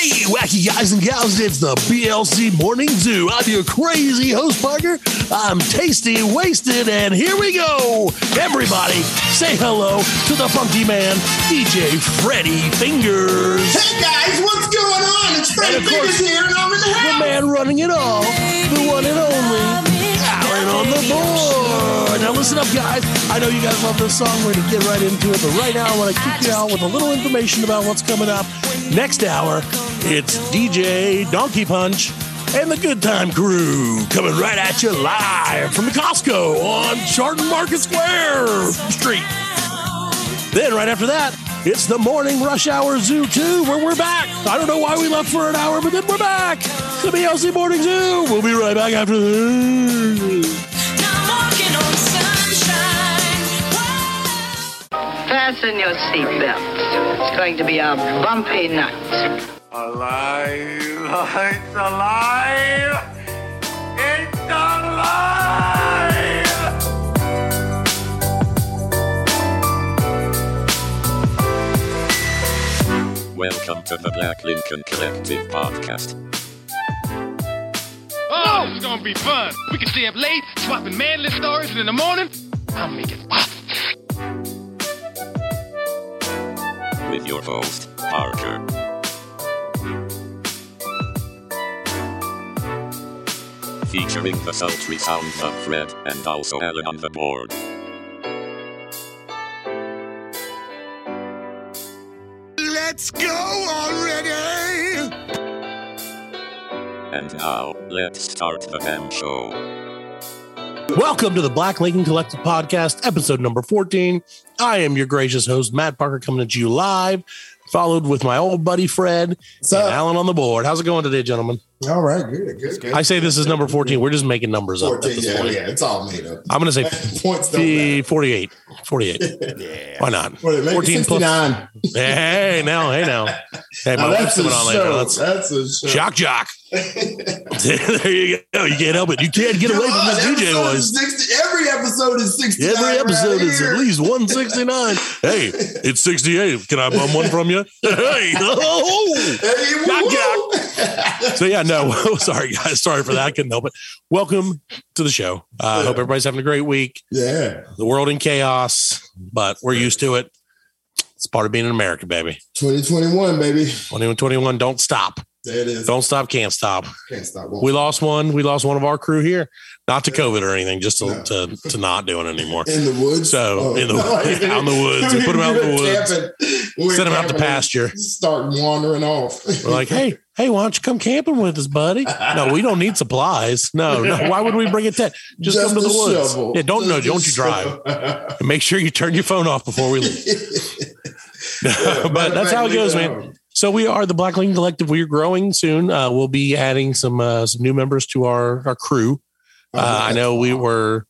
Hey, wacky guys and gals, it's the BLC Morning Zoo. I'm your crazy host, Parker. I'm tasty, wasted, and here we go. Everybody, say hello to the funky man, DJ Freddy Fingers. Hey guys, what's going on? It's Freddy And of course, Fingers here, and I'm in the The man running it all, the one and only, Alan on the board. Now listen up, guys. I know you guys love this song. We're going to get right into it, but right now I want to kick you out with a little information about what's coming up. Next hour, it's DJ Donkey Punch and the Good Time Crew coming right at you live from the Costco on Chardon Market Square Street. Then right after that, it's the morning rush hour zoo 2 where we're back. I don't know why we left for an hour, but then we're back. The BLC Morning Zoo. We'll be right back after this. Fasten your seatbelts. It's going to be a bumpy night. Alive! It's alive! It's alive! Welcome to the Black Lincoln Collective podcast. Oh, this is gonna be fun. We can stay up late, swapping manly stories, and in the morning, I'll make it pop. With your host, Parker. Featuring the sultry sounds of Fred and also Alan on the board. Let's go already. And now, let's start the damn show. Welcome to the Black Lincoln Collective Podcast, episode number 14. I am your gracious host, Matt Parker, coming at you live, followed with my old buddy Fred What's and? Alan on the board. How's it going today, gentlemen? All right, good, good, good. I say this is number 14. We're just making numbers up. at 14, this yeah, point. yeah, it's all made up. I'm going to say Points don't Fee- matter. 48. 48. yeah. Why not? What, 14 plus. Hey, now, hey, now. Hey, my wife's that's a coming on later. show. Let's That's a show. shock jock. there you go. You can't help it. You can't get away from this DJ episode 60 every episode is 69. Every episode right is here. at least 169. hey, it's 68. Can I bum one from you? hey, oh. Hey, Jock, woo-hoo. So yeah, no, sorry guys, sorry for that. I couldn't help it. Welcome to the show. I uh, Yeah. hope everybody's having a great week. Yeah. The world in chaos, but we're used to it. It's part of being an American, baby. 2021, baby. 2121, don't stop. There it is. Don't stop, can't stop. Can't stop. We lost one. We lost one of our crew here, not to COVID or anything, just to, No. to, to not doing it anymore. in the woods. So, in the- out in the woods. We put 'em out in the woods. Send 'em out to pasture. Start wandering off. We're like, hey, hey, why don't you come camping with us, buddy? No, we don't need supplies. No, no. Why would we bring a tent? Just, come to the woods. shovel. Yeah, don't no, Just a don't you drive. And make sure you turn your phone off before we leave. but that's how it goes, man. So we are the Black Lincoln Collective. We are growing soon. Uh, we'll be adding some uh, some new members to our our crew. Uh, I know we were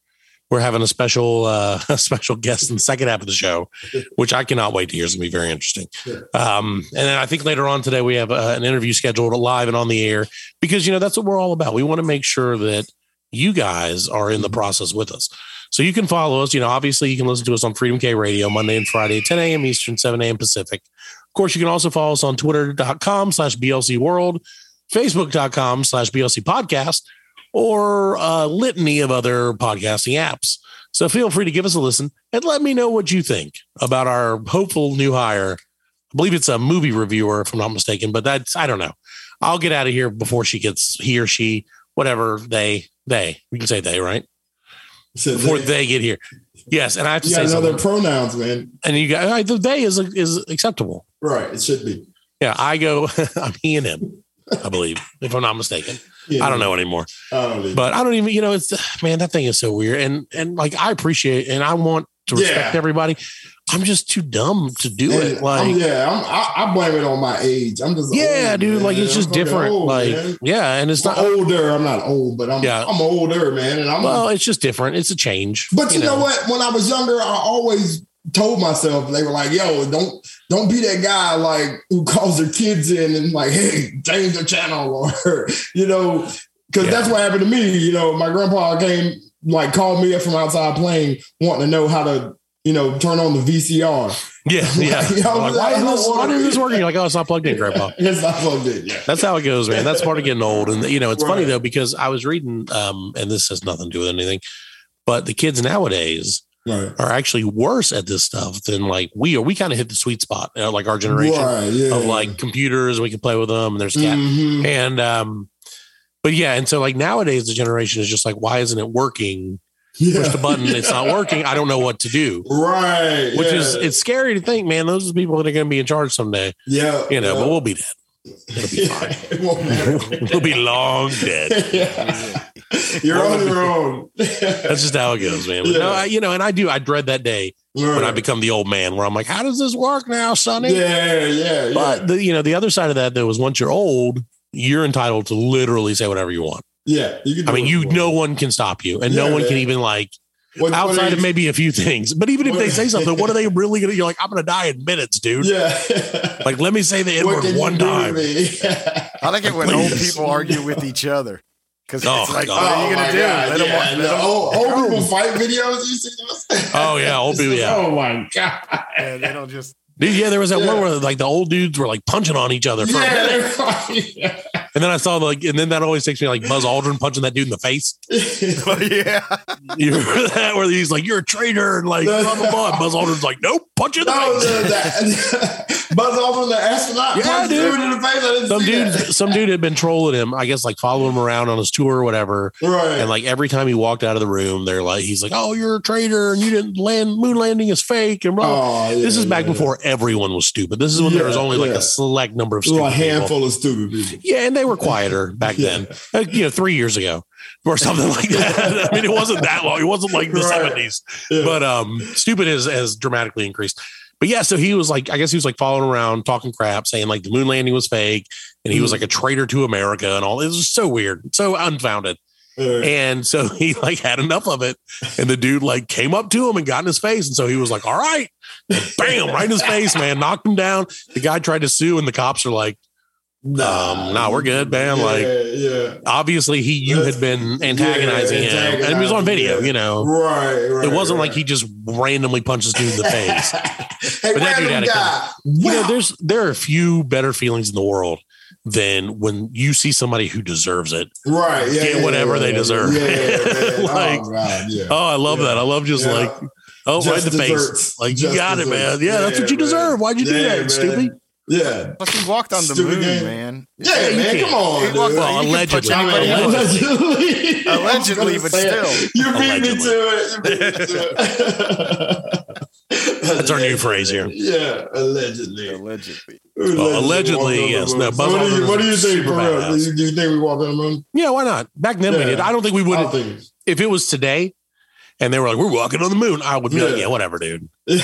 we're having a special uh, a special guest in the second half of the show, which I cannot wait to hear. It's gonna be very interesting. Um, and then I think later on today we have uh, an interview scheduled live and on the air because you know that's what we're all about. We want to make sure that you guys are in the process with us. So you can follow us. You know, obviously you can listen to us on Freedom K Radio Monday and Friday, 10 a.m. Eastern, 7 a.m. Pacific. Of course, you can also follow us on twitter.com slash BLC World, Facebook.com slash BLC Podcast, or a litany of other podcasting apps. So feel free to give us a listen and let me know what you think about our hopeful new hire. I believe it's a movie reviewer, if I'm not mistaken, but that's, I don't know. I'll get out of here before she gets, he or she, whatever, they, they, we can say they, right? So Before they, they get here. Yes. And I have to say something. another pronouns, man. And you got, I- the they is, is acceptable. Right. It should be. Yeah, I go. I'm he and him, I believe, if I'm not mistaken. Yeah. I don't know anymore, I don't either. but I don't even. You know, it's man, that thing is so weird, and and like I appreciate and I want to respect Yeah. everybody. I'm just too dumb to do And it. Like, I'm, yeah, I'm, I, I blame it on my age. I'm just yeah, old, dude. man. Like it's I'm just different. old, like, man. yeah, and it's I'm not. older. I'm not old, but I'm Yeah. I'm older, man. And I'm Well, it's just different. It's a change. But you, know. what? When I was younger, I always told myself they were like, "Yo, don't don't be that guy like who calls their kids in and like, hey, change the channel," or you know, because Yeah. that's what happened to me. You know, my grandpa came like called me up from outside playing, wanting to know how to you know, turn on the VCR. Yeah, yeah. Like, why, is this, why is this working? You're like, oh, it's not plugged in, Grandpa. It's not plugged in. Yeah. That's how it goes, man. That's part of getting old. And you know, it's funny though because I was reading, um, and this has nothing to do with anything, but the kids nowadays Right. are actually worse at this stuff than like we are. We kind of hit the sweet spot, you know, like our generation Right. Yeah. of like computers. We can play with them, and there's cat Mhm. and um, but yeah, and so like nowadays the generation is just like, why isn't it working? Push the button, it's not working. I don't know what to do. Right. Which yeah. is it's scary to think, man. Those are the people that are going to be in charge someday, yeah. you know. yeah. But we'll be dead. It'll be fine. it won't matter. we'll be long dead. Yeah. You're on your own. That's just how it goes, man. But no, Yeah. I, you know, and I do. I dread that day when I become the old man, where I'm like, "How does this work now, Sonny?" Yeah, yeah, yeah. But the you know the other side of that though is once you're old, you're entitled to literally say whatever you want. yeah, you can I mean, what you want. no one can stop you, and no Yeah, one can even like What- what outside are of maybe a few things. But even if they say something, what are they really gonna? You're like, I'm gonna die in minutes, dude. Yeah. Like, let me say the N What word can one do time. me? I like it when old people argue with each other because Oh, it's like, God. what are you Oh, gonna my do? God, Let 'em yeah. wa- The let 'em- old, old people fight videos. You see those? Oh, yeah, old people, yeah. Oh my god. Yeah, they don't just. Dude, yeah, there was that Yeah. one where like the old dudes were like punching on each other for a Yeah, minute. they're fighting. And then I saw like, and then that always takes me like Buzz Aldrin punching that dude in the face. Oh, yeah. You remember that where he's like, "You're a traitor," and like, blah, blah, blah. Buzz Aldrin's like, "Nope, punch you in the No, face." Uh, the, the, Buzz Aldrin, the astronaut, Yeah, punched dude. dude in the face. I didn't Some see dude, that. some dude had been trolling him. I guess like following him around on his tour or whatever. Right. And like every time he walked out of the room, they're like, he's like, "Oh, you're a traitor, and you didn't land. Moon landing is fake." And blah. Oh, yeah, this is back yeah, before everyone was stupid. This is when there was only like yeah. a select number of yeah. stupid a people. handful of stupid people. Yeah, and they were quieter back Yeah. then. Uh, you know, three years ago or something like that. I mean, it wasn't that long. It wasn't like the Right. seventies. Yeah. But um, stupid has has dramatically increased. But yeah, so he was like, I guess he was like following around, talking crap, saying like the moon landing was fake, and he was Mhm. like a traitor to America and all. It was so weird, so unfounded. And so he like had enough of it, and the dude like came up to him and got in his face, and so he was like, "All right," and bam, right in his face, man, knocked him down. The guy tried to sue, and the cops are like, um, nah, we're good, man. Yeah, Like, yeah. obviously he you had been antagonizing Yeah, him, and he was on video. You know, Right, right. it wasn't right. like he just randomly punches dude in the face. hey, But that dude had a guy. you know, there's there are a few better feelings in the world than when you see somebody who deserves it. right. Yeah, get whatever they deserve. Yeah, yeah, yeah. Like, oh. Oh, I love that. I love just like oh, right in the Just face. desserts. Like you Just got it, man. desserts. Yeah, that's what you man. deserve. Why'd you do that, man. stupid? Yeah. Plus, he walked on the Stupid moon, game. man. Yeah, you man. can't. Come on, He walked- Well, you allegedly. anybody I mean, allegedly. Allegedly, but still. it. You beat me to it. You beat me to it. That's our new phrase here. Yeah, allegedly. Allegedly. allegedly, walked on the yes. No, So what, do you, what do you think, super for real? Do you, think we walked on the moon? Yeah, why not? Back then we did. I don't think we would. I. If it was today, and they were like, "We're walking on the moon," I would be like, Yeah. "Yeah, whatever, dude."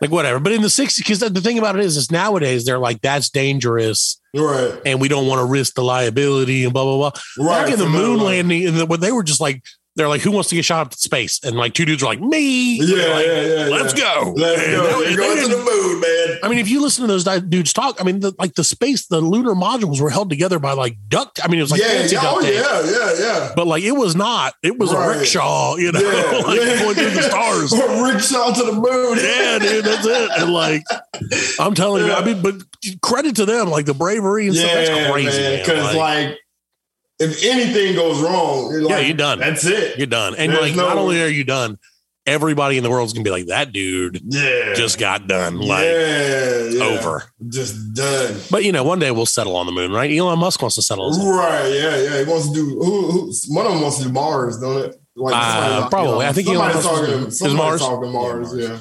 Like whatever. But in the '60s, because the thing about it is, is nowadays they're like, "That's dangerous." right. and we don't want to risk the liability and blah blah blah. Right. Back in the moon landing, and the, when they were just like, they're like, "Who wants to get shot up to space?" And like two dudes are like, "Me." Yeah, like, yeah, yeah. Let's yeah. go. Let's And go. We're going to the moon, man. I mean, if you listen to those dudes talk, I mean, the, like the space, the lunar modules were held together by like duct. I mean, it was like yeah, yeah, oh, duct oh, yeah, yeah, yeah. But like it was not. It was a rickshaw, you know, Yeah, like yeah. going through the stars. Rickshaw to the moon. Yeah, dude, that's it. And like, I'm telling you, I mean, but credit to them, like the bravery and stuff. That's crazy. Because Like, like, if anything goes wrong, you're Yeah, you're done. That's it. you're done. And There's like, no- not only are you done, everybody in the world's gonna be like, that dude yeah, just got done. Like, yeah, yeah. over. just done. But you know, one day we'll settle on the moon, right? Elon Musk wants to settle. Right? Yeah, yeah. He wants to do. Who, who? One of them wants to do Mars, don't it? Like Uh, probably. I think Elon Musk talking. is Mars? talking Mars. Yeah,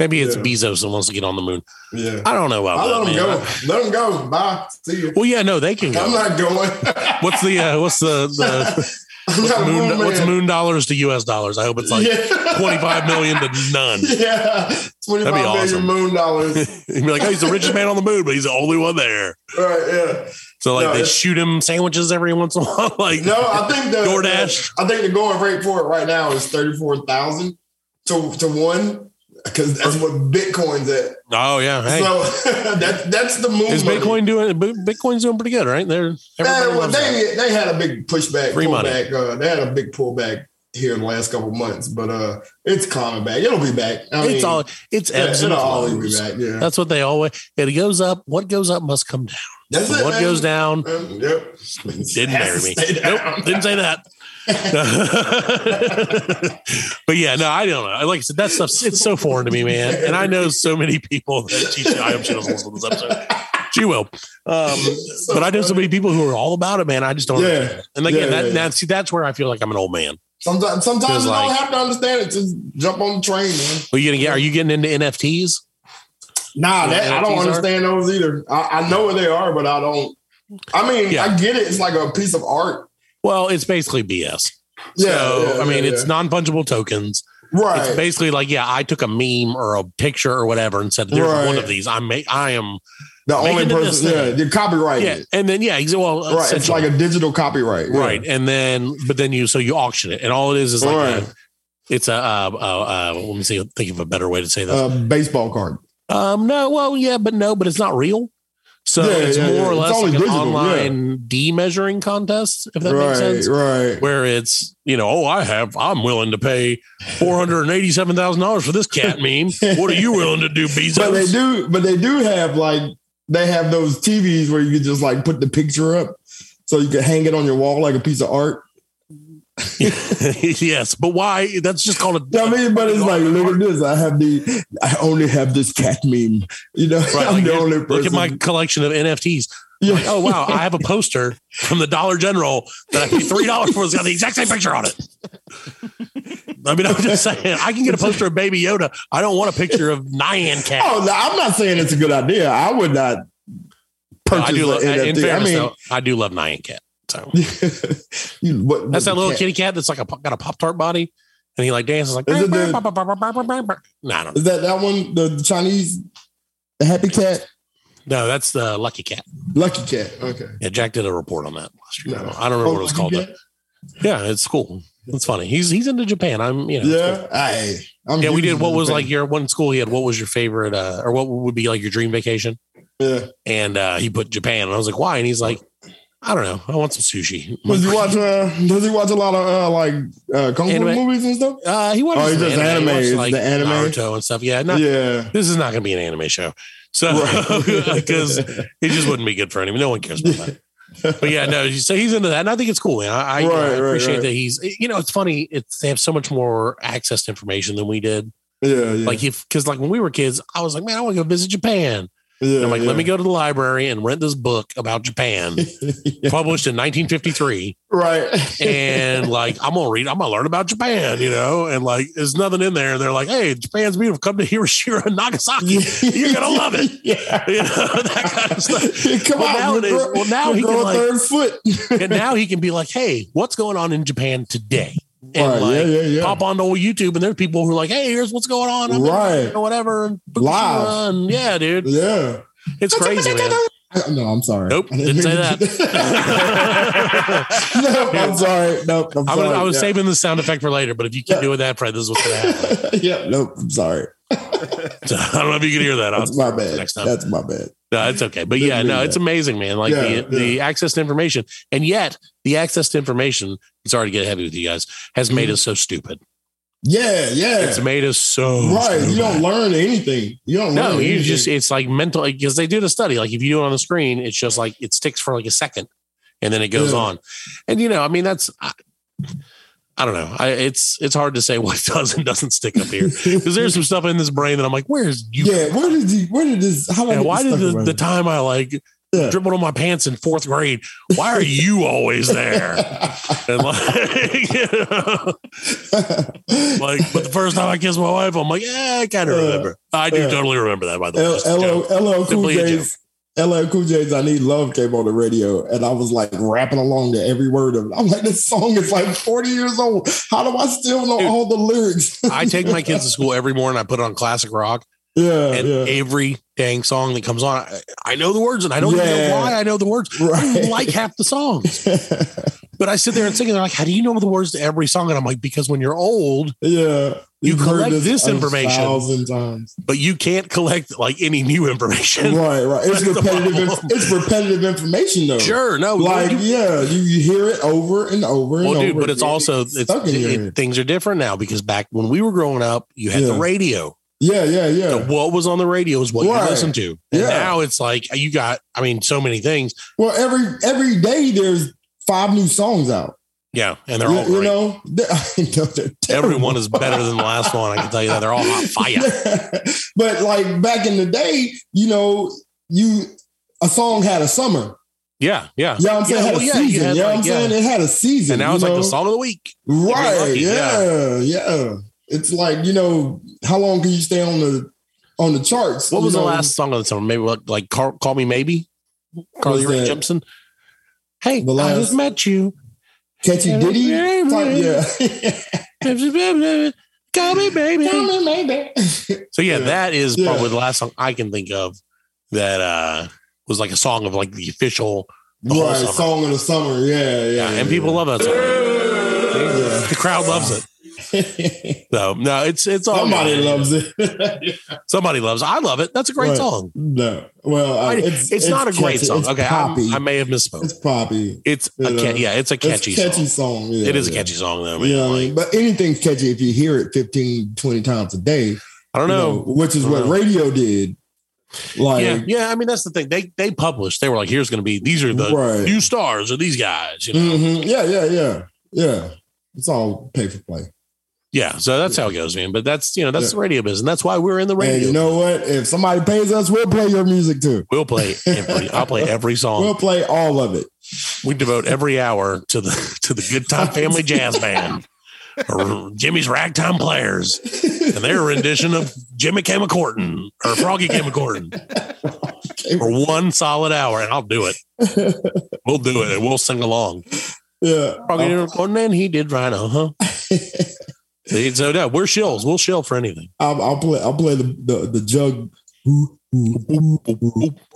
Maybe it's Yeah. Bezos that wants to get on the moon. yeah. I don't know about I that. let them man. go. Let them go. Bye. See you. Well, yeah, no, they can go. I'm not going. What's the uh, what's the, the what's moon, moon what's moon dollars to U.S. dollars? I hope it's like yeah. 25 million to none. Yeah, twenty-five million awesome. moon dollars. He'd be like, oh, he's the richest man on the moon, but he's the only one there. right? Yeah. So like No, they shoot him sandwiches every once in a while. like No, I think the DoorDash. I think the going rate for it right now is thirty-four thousand to to one because that's what Bitcoin's at. oh yeah, hey, So that that's the moon. is money. Bitcoin doing? Bitcoin's doing pretty good, right? They're Uh, well, they they had a big pushback, Free pullback. Uh, they had a big pullback here in the last couple months, but uh, it's coming back. It'll be back. I it's mean, all it's yeah, it'll always be back. Yeah, That's what they always. It goes up. What goes up must come down. that's So it. what man. goes down Um, yep. didn't marry me. down. Nope, didn't say that. but yeah, no, I don't know. Like I said, that stuff's it's so foreign to me, man. And I know so many people that she, I hope she doesn't listen to this episode. She will. Um, but I know so many people who are all about it, man. I just don't. Yeah. And again, Yeah, that, yeah. that see, that's where I feel like I'm an old man. Sometimes, sometimes you like- don't have to understand it. Just jump on the train, man. Are you gonna get? Are you getting into NFTs? Nah, that, I don't NFTs are? understand those either. I, I know what they are, but I don't. I mean, Yeah. I get it. It's like a piece of art. Well, it's basically BS. Yeah, so yeah, I mean, yeah, it's yeah. non-fungible tokens. right. It's basically like, yeah, I took a meme or a picture or whatever and said, "There's Right. one of these. I make. I am." the only making it this person, yeah, thing. the copyright. Yeah, and then yeah, well, right. It's like a digital copyright. yeah. right, and then but then you so you auction it, and all it is is like Right. a, it's a uh, uh, uh, let me see, think of a better way to say this. A baseball card. um, no, well, yeah, but no, but it's not real. So Yeah, it's yeah, more yeah. or less like an digital, online de-measuring contest, if that right. makes sense. Right. Where it's you know, oh, I have, I'm willing to pay four hundred and eighty-seven thousand dollars for this cat meme. What are you willing to do, Bezos? But they do. But they do have like they have those TVs where you can just like put the picture up, so you can hang it on your wall like a piece of art. yes, but why? That's just called a. I mean, but it's like, look at this. I have the. I only have this cat meme. You know, Right, I'm like, the only look at my collection of NFTs. Yeah. Like, oh wow, I have a poster from the Dollar General that I paid three dollars for. It's got the exact same picture on it. I mean, I'm just saying, I can get a poster of Baby Yoda. I don't want a picture of Nyan Cat. Oh, no, I'm not saying it's a good idea. I would not No, purchase I do. Love, NFT. fairness, I mean, though, I do love Nyan Cat. So you, what, that's that little cat- kitty cat that's like a got a pop tart body, and he like dances like. Is it the- No, I don't. Is that that one? The Chinese, the happy cat, No, that's the Lucky Cat. lucky cat. Okay. Yeah, Jack did a report on that last year. No. I don't remember Oh, what it's Lucky called. Cat? Yeah, it's cool. It's funny. He's he's into Japan. I'm you know. it's cool. Yeah. I, I'm Yeah, we did. What was Japan. like your one school? He had. What was your favorite, uh, or what would be like your dream vacation? Yeah. And uh, he put Japan, and I was like, why? And he's like, I don't know. I want some sushi. Does he watch? Uh, does he watch a lot of uh, like uh, kung fu movies and stuff? Uh, he watches Oh, he some anime. anime. He watches, like the anime? Naruto and stuff. Yeah, not, yeah. this is not going to be an anime show. So Right. because it just wouldn't be good for anyone. No one cares about that. But yeah, no. So he's into that, and I think it's cool, man. I, I, Right, I right, appreciate right. that he's. You know, it's funny. It's they have so much more access to information than we did. Yeah. Yeah. Like if because like when we were kids, I was like, man, I want to go visit Japan. Yeah, I'm like, yeah. let me go to the library and rent this book about Japan, published in 1953. right. And like, I'm gonna read, I'm gonna learn about Japan, you know. And like, there's nothing in there. They're like, hey, Japan's beautiful. Come to Hiroshima and Nagasaki. You're gonna love it. Yeah. You know, that kind of stuff. Come Well, on. nowadays- grow- well, now he can, like- third foot. And now he can be like, hey, what's going on in Japan today? And Right, like, yeah, yeah, yeah. pop onto YouTube, and there's people who are like, hey, here's what's going on. I'm Right. Or whatever. Live. and yeah, dude, yeah. it's crazy. No, I'm sorry. Nope, didn't say you. no, I'm sorry. Nope, I'm I sorry. was, I was yeah. saving the sound effect for later, but if you keep Yeah. doing that, Fred, this is what's going to happen. yeah, nope, I'm sorry. So, I don't know if you can hear that. I'll- That's my bad. Next time. That's my bad. No, it's okay. But yeah, no, that. it's amazing, man. Like Yeah, the, the access to information. And yet, the access to information, sorry to get heavy with you guys, has made Mhm. us so stupid. Yeah, yeah. It's made us so right. stupid. You don't learn anything. You don't No, you anything. just it's like mental because they do the study. Like if you do it on the screen, it's just like it sticks for like a second and then it goes Yeah. on. And you know, I mean, that's I, I don't know. I it's it's hard to say what does and doesn't stick up here because there's some stuff in this brain that I'm like, where's you? yeah. Where did he? Where did this? How And why did the, the time? I like Yeah. dribbled on my pants in fourth grade? Why are you always there? And like, you know, like, but the first time I kissed my wife, I'm like, yeah, I kind of Uh, remember. I do uh, totally remember that. By the way, L- Just a LL Cool J's. LL Cool J's I Need Love came on the radio and I was like rapping along to every word of it. I'm like, this song is like 40 years old. How do I still know Dude. all the lyrics? I take my kids to school every morning. I put it on classic rock, yeah, and yeah. every dang song that comes on, I, I know the words, and I don't even Yeah. know why I know the words. I Right. even like half the songs. But I sit there and sing, and they're like, "How do you know the words to every song?" And I'm like, "Because when you're old, Yeah. You You've heard collect this a information. thousand times. but you can't collect like any new information." Right, right. It's That's repetitive. It's repetitive information, though. Sure, no, Like, you- yeah, you, you hear it over and over and well, over. dude, but it's also it's, stuck in your it- things are different now because back when we were growing up, you had the radio. Yeah, yeah, yeah. So what was on the radio is what Right. you listened to. And Yeah. now it's like you got, I mean, so many things. Well, every every day there's five new songs out. Yeah, and they're You, all you great. know, I know they're Everyone is better than the last one. I can tell you that they're all hot fire. but like back in the day, you know, you a song had a summer. Yeah, yeah. You know what I'm saying? Yeah, it had well, a yeah, season. you You, know what I'm yeah. saying? It had a season. And now you it's like the song of the week. Right. lucky, yeah, yeah. It's like, you know, how long can you stay on the on the charts? What You was the last song of the summer? Maybe like, like Call, Call Me Maybe? Carly Rae? Jepsen. Hey, The I just met you. Catchy Diddy? Yeah, Type, yeah. Call me baby. Tell me, maybe. So yeah, Yeah. that is Yeah. probably the last song I can think of that uh was like a song of like the official the right, song of the summer. Yeah, yeah. yeah, and people love that song. The crowd loves it. So no, it's it's all Somebody good. loves it. Somebody loves. it. I love it. That's a great Right. song. no, well, uh, I- it's, it's, not a great song. It's okay. I'm, I may have misspoke. it's poppy. It's a you ca- know. yeah, it's a catchy, it's a catchy song. song. Yeah, it is a catchy song though. Man. You know what I mean? But anything's catchy if you hear it 15, 20 times a day. I don't know. know, which is what know. radio did. Like, yeah, yeah. I mean, that's the thing. They they published. They were like, "Here's going to be these are the Right. new stars or these guys." You know. mhm. yeah, yeah, yeah, yeah. It's all pay for play. Yeah. So that's how it goes, man. But that's you know that's Yeah. the radio business. That's why we're in the radio. And you know what? If somebody pays us, we'll play your music too. we'll play every. I'll play every song. We'll play all of it. we devote every hour to the to the Good Time Family Jazz Band or Jimmy's Ragtime Players and their rendition of Jimmy Courtin' or Froggy Courtin' for one solid hour, and I'll do it. We'll do it, and we'll sing along. Yeah. Froggy courtin', and he did right, uh huh. See, so no, we're shills. We'll shill for anything. I'll, I'll play. I'll play the the, the jug.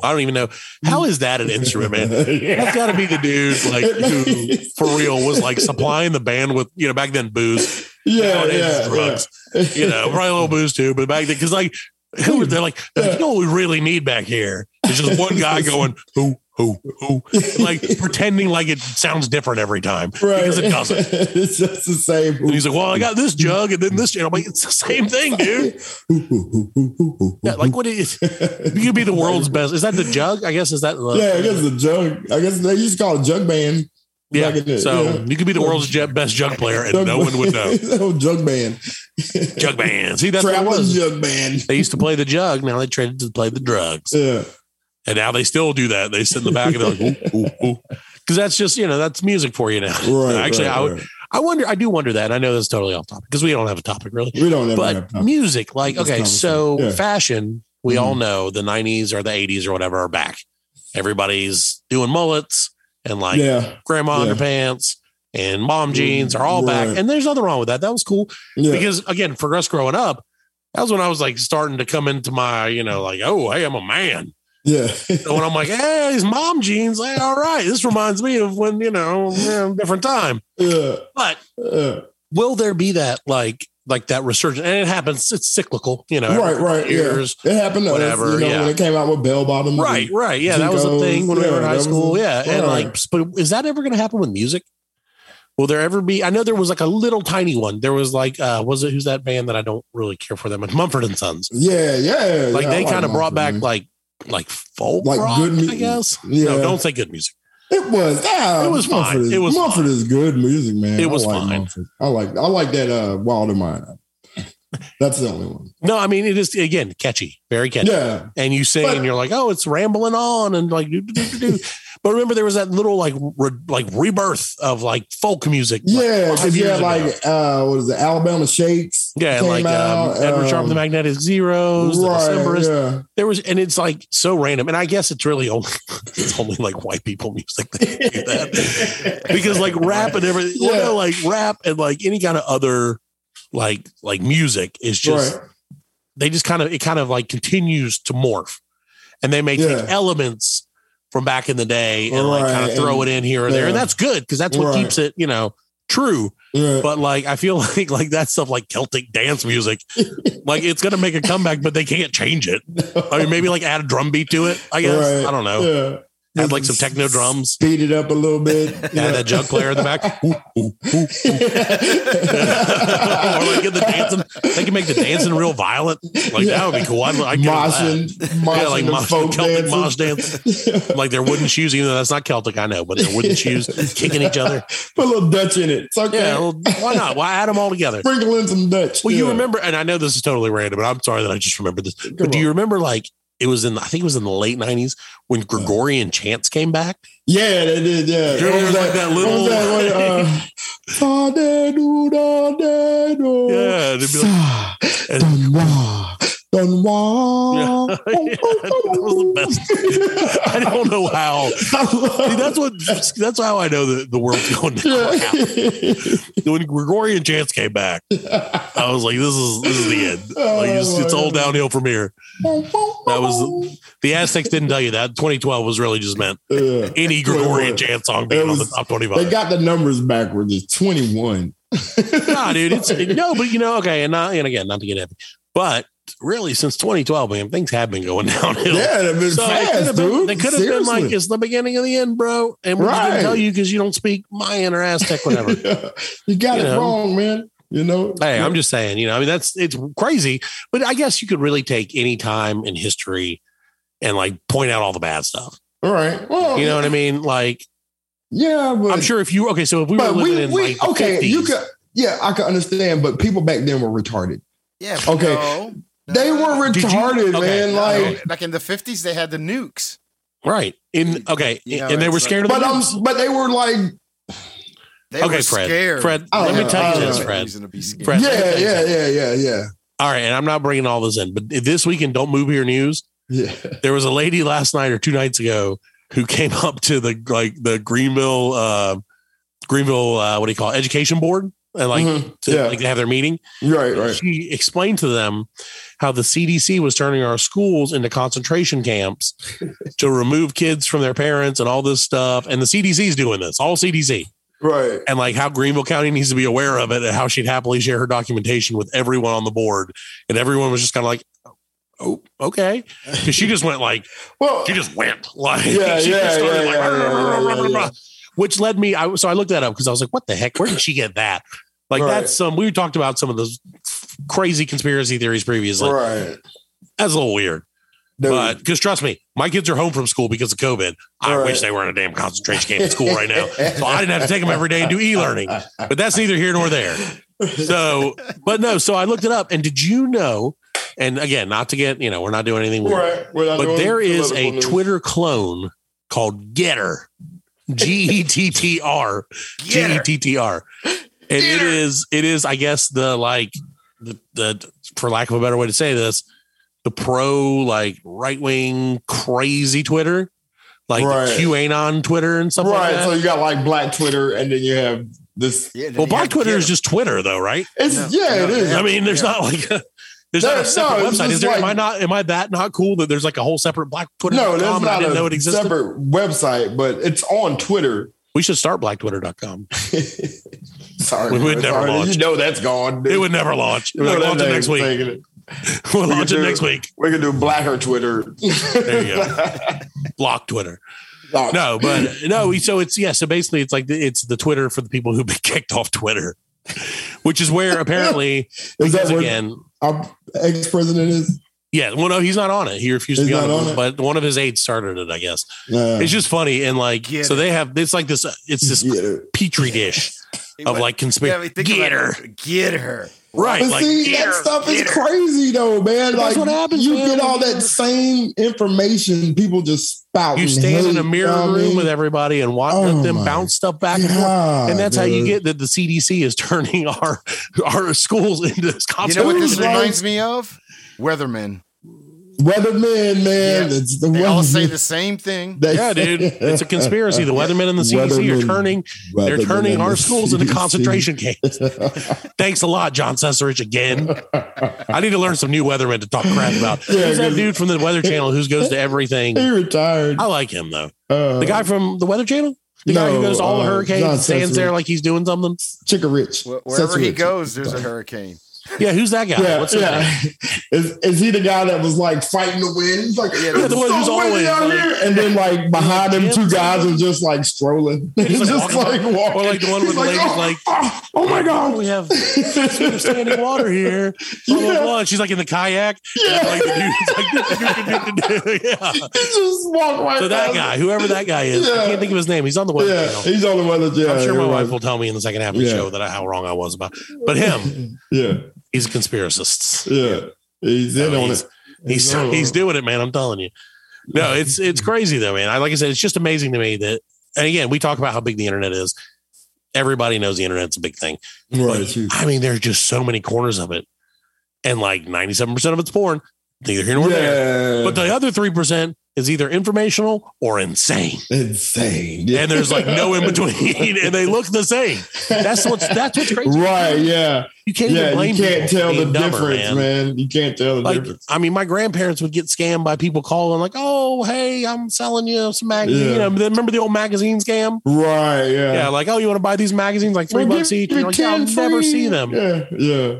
I don't even know how is that an instrument, man. That's got to be the dude like who, for real, was like supplying the band with you know back then booze. Yeah, yeah, drugs. yeah. you know, probably a little booze too, but back then, because like, who they're like, you know what we really need back here? It's just one guy going, who, who, who, like pretending like it sounds different every time Right. because it doesn't. it's just the same. And he's like, well, I got this jug and then this, and I'm like, it's the same thing, dude. Yeah, like what is, you could be the world's best. Is that the jug? I guess, is that, the, yeah, I guess the jug. I guess they used to call it jug band. Yeah. back in the- So yeah. you could be the world's jet, best jug player and Jug no one would know. oh, jug band. Jug band. See, that's what it was. jug band. They used to play the jug. Now they traded to play the drugs. Yeah. And now they still do that. They sit in the back and they're like, ooh, ooh, ooh. Because that's just, you know, that's music for you now. Right. Actually, right, I, would, right. I wonder, I do wonder that. I know that's totally off topic because we don't have a topic really. We don't But music, like, okay, so. Yeah. fashion, we Mhm. all know the 90s or the 80s or whatever are back. Everybody's doing mullets and like yeah. grandma Yeah. underpants and mom jeans are all back. And there's nothing wrong with that. That was cool Yeah. because, again, for us growing up, that was when I was like starting to come into my, you know, like, oh, hey, I'm a man. yeah. So when I'm like, hey, these mom jeans, hey, all right, this reminds me of when, you know, different time. yeah. But Yeah. will there be that like like that resurgence? And it happens, it's cyclical, you know, Right, right. years. Yeah. It happened to us, whatever, you know, yeah. when it came out with bell bottoms. Right, right. Yeah, that was a thing when we were in high school. a- yeah. And like, but is that ever going to happen with music? Will there ever be? I know there was like a little tiny one. There was like, uh, was it who's that band that I don't really care for them? Mumford and Sons. Yeah, yeah. Like yeah, they I kind of brought back like like folk Like rock, good music. I guess. Yeah. No, don't say good music. It was. Yeah, It was Mumford fine. Is, It was Mumford fine. is good music, man. It I was like fine. Mumford. I like. I like that. Uh, Wilder Mind. That's the only one. No, I mean it is again catchy, very catchy. Yeah, And you sing, But- and you're like, oh, it's rambling on, and like, do, do, do. but remember there was that little like re, like rebirth of like folk music. like, yeah. five you years ago. like uh, what is it? Alabama Shakes. yeah, like um, out, Edward Sharpe, the um, Magnetic Zeros, the Decemberists. yeah. There was, and it's like so random. And I guess it's really only it's only like white people music that do that because like rap and everything, you Yeah. know, like rap and like any kind of other like like music is just right. they just kind of it kind of like continues to morph and they may Yeah. take elements from back in the day and like kind of Right, throw it in here or there. And that's good because that's what Right. keeps it, you know, true. Yeah. But like I feel like like that stuff like Celtic dance music, like it's gonna make a comeback, but they can't change it. I mean, maybe like add a drum beat to it. I guess Right. I don't know. Yeah. Add like some techno drums. Speed it up a little bit. Add that jug player in the back. Ooh, ooh, ooh. or like get the dancing. They can make the dancing real violent. Like that would be cool. I'd, I'd moshing, moshing, Yeah, like mosh, folk Celtic dancing. mosh dance. Like their wooden shoes, even though that's not Celtic, I know, but their wooden shoes kicking each other. Put a little Dutch in it. It's okay. Yeah, well, why not? Why add them all together? Sprinkle in some Dutch. Well, you remember, and I know this is totally random, but I'm sorry that I just remembered this. But do you remember like it was in I think it was in the late '90s when Gregorian chants came back? Yeah, they did. Yeah, Sure, was like that little- that one, uh, Yeah, it'd be like- and- Donwa. Yeah, that was the best. I don't know how. See, that's what. That's how I know that the world's going down. Yeah. When Gregorian chants came back, I was like, "This is this is the end. Oh, like it's, it's all downhill from here." That was the Aztecs didn't tell you that. 2012 was really just meant Yeah. any Gregorian 21. chant song being It on the was- top They got the numbers backwards. It's 21. nah, dude, it's no, but you know, okay, and not and again, not to get heavy, but really, since 2012, man, things have been going downhill. Yeah, they've been So it could have been, dude. they could have been like it's the beginning of the end, bro. And we just Right. didn't tell you because you don't speak Mayan or Aztec, whatever. you got You it know. wrong, man. You know. hey, I'm just saying, you know, I mean, that's it's crazy, but I guess you could really take any time in history and like point out all the bad stuff. all right. Well, You know what I mean? Like, Yeah, but I'm sure if you okay, so if we were But living we, in we like okay. 50s, You could. Yeah, I can understand, but people back then were retarded. Yeah. Okay. no, They were Did you- retarded, okay, man. No, Like, like in the fifties, they had the nukes. right? In okay, You know, and they were scared but of the I'm, nukes. but they were like, They Okay, were Fred. scared. Fred, Oh, let me tell you this. Fred. Reason to be scared. Fred, yeah, yeah, yeah, yeah, yeah, All right, and I'm not bringing all this in, but this week in Don't Move Here News, yeah. there was a lady last night or two nights ago who came up to the like the Greenville uh Greenville uh what do you call it, education board and like Mhm. to Yeah. like have their meeting. Right, right. She explained to them how the CDC was turning our schools into concentration camps to remove kids from their parents and all this stuff. And the CDC is doing this, all CDC. Right. And like how Greenville County needs to be aware of it and how she'd happily share her documentation with everyone on the board. And everyone was just kind of like, oh, okay. Because she just went like, Well, she just went like Yeah, she yeah, just started yeah, like yeah, "Rah, rah, yeah, rah, yeah, rah, rah, yeah. rah," which led me I so I looked that up because I was like what the heck where did she get that like Right. that's some we talked about some of those crazy conspiracy theories previously right. that's a little weird Dude, but because trust me my kids are home from school because of COVID I Right. wish they were in a damn concentration camp at school right now so I didn't have to take them every day and do e-learning but that's neither here nor there so but no so I looked it up and did you know and again not to get you know we're not doing anything weird right. But there is a. Twitter clone called GETTR, G E T T R, G E T T R, and it is it is I guess the like the the for lack of a better way to say this, the pro like right wing crazy Twitter, like Right. QAnon Twitter and stuff like Right. that. So you got like Black Twitter, and then you have this. Yeah, well, Black Twitter is just Twitter though, right? It's No, yeah, it no, is. yeah. I mean, there's not like a, there's not There- a separate no, website. Is there? am I not? Am I that not cool that there's like a whole separate Black Twitter? No, that's I not didn't know it a existed. separate website, but it's on Twitter. We should start blacktwitter.com. Sorry, We would never Sorry. launch. You know that's gone. dude. It would never launch. We'll launch it next week. We'll We launch it do- next week. We can do Blacker Twitter. There you go. Block Twitter. No, but no. So it's yeah. So basically, it's like the, it's the Twitter for the people who've been kicked off Twitter, which is where apparently Is because that where again, our ex president is? yeah. Well, no, he's not on it. He refused to be on, not it, it? but one of his aides started it. I guess Yeah. it's just funny and like Get so it. they have it's like this. It's this Yeah. petri dish of like Yeah, conspiracy. I mean, Get her it. Get her. Right. But Like see, get that her, stuff is her. crazy though, man. But like what happens, you man. get all that same information, people just spout. You and stand in a mirror you know what I room mean? with everybody and watch Oh them bounce stuff back and forth. And that's how you get that the CDC is turning our our schools into this. You know what this reminds me of? Weathermen. Weathermen, man. Yeah. It's the They all say the same thing. They- Yeah, dude, it's a conspiracy. The weathermen and the CDC are Weathermen- turning they're turning our the schools into concentration camps. Thanks a lot, John Seserich. Again, I need to learn some new weathermen to talk crap about. Yeah, Who's that 'cause- dude from the Weather Channel who goes to everything? he retired. I like him though. Uh, The guy from the Weather Channel, the guy who goes to all the uh, hurricanes, stands there like he's doing something. Chicka Rich. Wh- Wherever he goes, there's a hurricane. Yeah, who's that guy? Yeah, What's his yeah. name? Is, is he the guy that was like fighting the wind? He's like, Yeah, "It's the one so who's oh, always, out like- here." and then like behind him, two guys are just like strolling. He's He's like just walking like walking. Or like the one where He's the lady's oh, like, oh, oh, oh my god, we have standing water here. Blah, blah, Yeah. blah. And she's like in the kayak. Yeah. And like the dude's like, yeah. just walk right. So that guy, whoever that guy is, I can't think of his name. He's on the Weather Yeah, Channel. he's on the weather. Yeah, I'm sure my wife will tell me in the second half of the show that how wrong I was about. But him, Yeah, he's a conspiracist. yeah, he's in No, on he's- it. He's it. he's doing it, man. I'm telling you. No, it's it's crazy though, man. I like I said, it's just amazing to me that. And again, we talk about how big the internet is. Everybody knows the internet's a big thing. right. But. I mean, there's just so many corners of it, and like 97 percent of it's porn. Neither here nor there. But the other three percent is either informational or insane. insane. Yeah. And there's like no in between, and they look the same. That's what's that's what's crazy. right. Yeah, You can't yeah. even blame You can't tell the dumber, difference, man. You can't tell the Like, difference. I mean, my grandparents would get scammed by people calling, like, "Oh, hey, I'm selling you some magazines." Yeah. You know, remember the old magazine scam? Right. Yeah. Yeah, like, "Oh, you want to buy these magazines, like three Well, bucks each?" like, "Yeah, I'll never see them." Yeah. Yeah.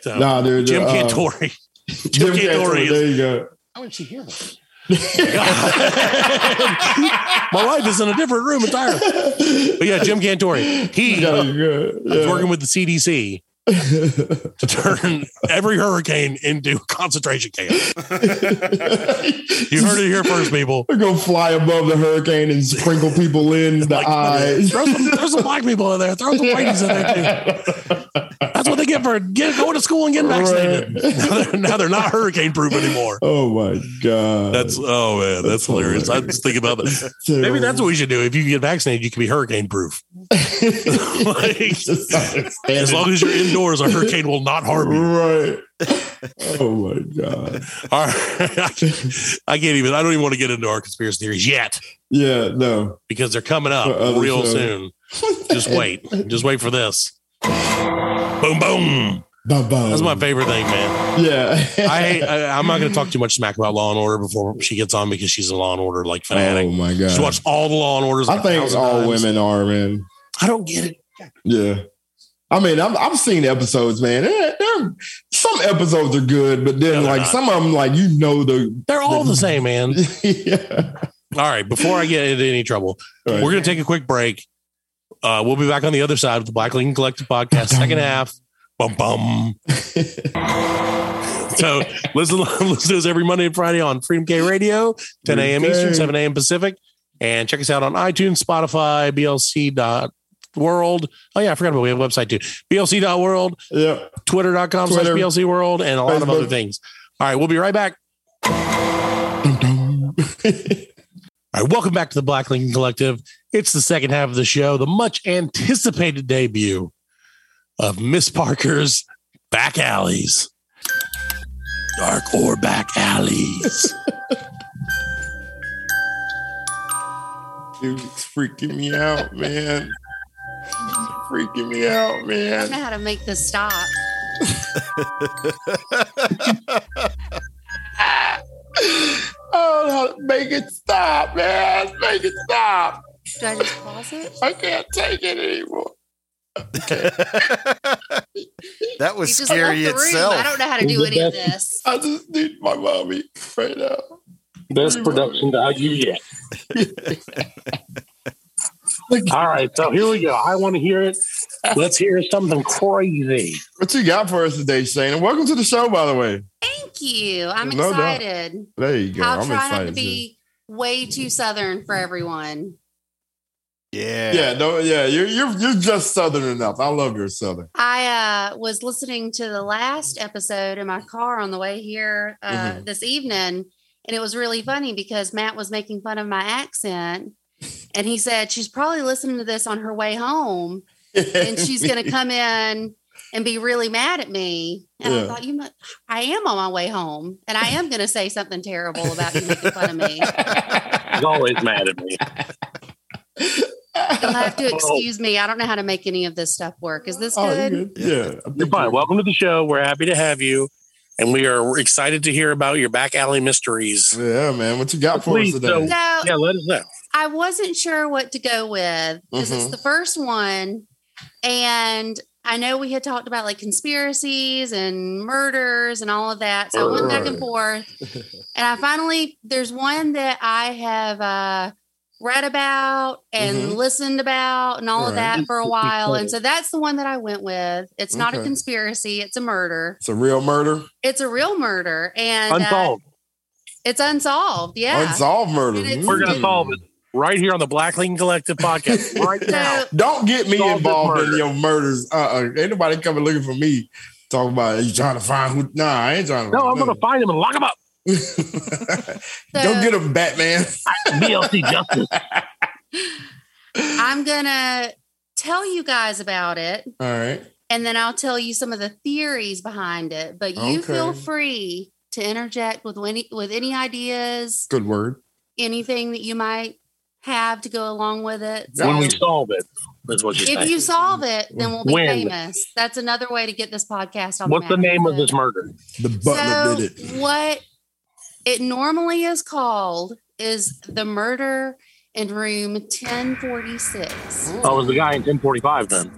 So, Nah, dude. Jim uh, Cantore. Jim Jim Cantore. Cantore. is- There you go. How would she hear that? My wife is in a different room entirely. But yeah, Jim Cantore. He Yeah, good. was Yeah. working with the CDC to turn every hurricane into a concentration camp. You heard it here first, people. They're gonna fly above the hurricane and sprinkle people in the Like, eyes. Throw some, throw some black people in there. Throw some whiteys in there too. That's what they get for get, going to school and getting vaccinated. Right. Now, they're, now they're not hurricane proof anymore. Oh my god. That's oh man, that's hilarious. I just think about that. Maybe that's what we should do. If you get vaccinated, you can be hurricane proof. like, as long as you're indoors, a hurricane will not harm you. right. Oh my god. All right. I can't even. I don't even want to get into our conspiracy theories yet Yeah. No. because they're coming up real shows. soon. Just wait. Just wait for this. Boom, boom. Bum, bum. That's my favorite thing, man. Yeah. I hate. I, I'm not going to talk too much smack about Law and Order before she gets on because she's a Law and Order like fanatic. Oh my god. She watched all the Law and Orders. I think thousand all times. women are man. I don't get it. Yeah. I mean, I've, I've seen episodes, man. There, there, some episodes are good, but then No, like not. some of them, like you know the. They're all the same, man. yeah. All right. Before I get into any trouble, All right. we're going to take a quick break. Uh, we'll be back on the other side of the Black Lincoln Collective podcast, second half. Bum bum. so listen, listen to us every Monday and Friday on Freedom K Radio, 10 a.m. Okay. Eastern, 7 a.m. Pacific. And check us out on iTunes, Spotify, BLC dot world. Oh yeah, I forgot about we have a website too. BLC.world, Yeah. Twitter.com slash BLC world, and a lot of other things. All right, we'll be right back. All right, welcome back to the Black Lincoln Collective. It's the second half of the show, the much anticipated debut of Miss Parker's Back Alleys. Dark or back alleys. Dude, it's freaking me out, man. It's freaking me out, man. I don't know how to make this stop. Oh, make it stop, man. Make it stop. Do I just pause it? I can't take it anymore. That was You just scary left the room. itself. I don't know how to do any of this. I just need my mommy right now. Best production value yet. All right, so here we go. I want to hear it. Let's hear something crazy. What you got for us today, Shane? And welcome to the show, by the way. Thank you. I'm No doubt. excited. There you go. I'll I'm try not to be way too southern for everyone. Yeah. Yeah, no, yeah, you're you're you're just southern enough. I love your southern. I uh, was listening to the last episode in my car on the way here uh, Mhm. this evening, and it was really funny because Matt was making fun of my accent, and he said she's probably listening to this on her way home, and she's going to come in and be really mad at me. And Yeah. I thought, you mu I am on my way home and I am going to say something terrible about you making fun of me. He's always mad at me. You'll have to excuse me. I don't know how to make any of this stuff work. Is this Oh, good? you good? Yeah. You're fine. Welcome to the show. We're happy to have you. And we are excited to hear about your back alley mysteries. Yeah, man. What you got for Please, us today? so- So Yeah, let us know. I wasn't sure what to go with because it's Mhm. the first one. And I know we had talked about like conspiracies and murders and all of that. So I went back and forth. And I finally, there's one that I have uh, read about and Mhm. listened about and all of Right. that for a while. And so that's the one that I went with. It's not a conspiracy, it's a murder. It's a real murder. It's a real murder. And uh, it's unsolved. Yeah. Unsolved murder. We're going to solve it right here on the Black Lincoln Collective podcast right now. Don't get me Solve this involved in your murders. Uh, uh Ain't nobody coming looking for me. Talking about you trying to find who? Nah, I ain't trying to. No, I'm going to find him and lock him up. Nothing. Go So- get him, Batman. BLC justice. I'm gonna tell you guys about it, All right. and then I'll tell you some of the theories behind it. But you feel free to interject with any with any ideas, Good word. anything that you might have to go along with it. when we solve it, that's what you if say. you solve it, then we'll be When? famous. That's another way to get this podcast on. What's the map. name of this murder? The butler so did it. what it normally is called is the murder in room 1046. Oh, it was the guy in 1045 then.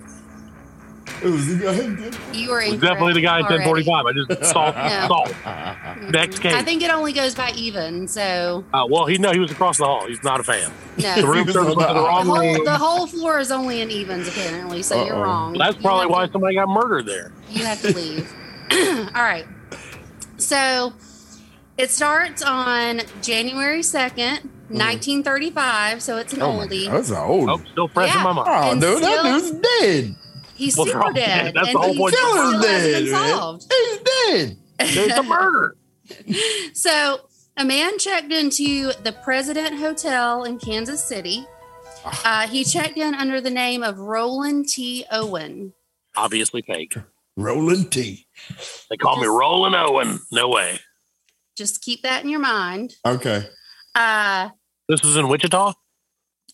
It was the guy. You are It was definitely the guy in incorrect 1045. I just solved, No. solved. Next case. I think it only goes by even. So Uh, well, he no, he was across the hall. He's not a fan. no. The room was service went the wrong The whole, room. the whole floor is only in evens, apparently. So you're Uh-oh. wrong. That's You probably why to- somebody got murdered there. you have to leave. All right. So it starts on January 2nd, 1935. So it's an Mm-hmm. Oh oldie. God, that's an old. Oh, still fresh in my mind. Oh, And dude, still- that dude's dead. He's Well, super dead. dead. That's and the whole he point. Killer's dead, man. He's dead. It's a murder. So a man checked into the President Hotel in Kansas City. Ah. Uh, he checked in under the name of Roland T. Owen. Obviously fake. Roland T. They call me Roland Owen. No way. Just keep that in your mind. Okay. Uh, This is in Wichita.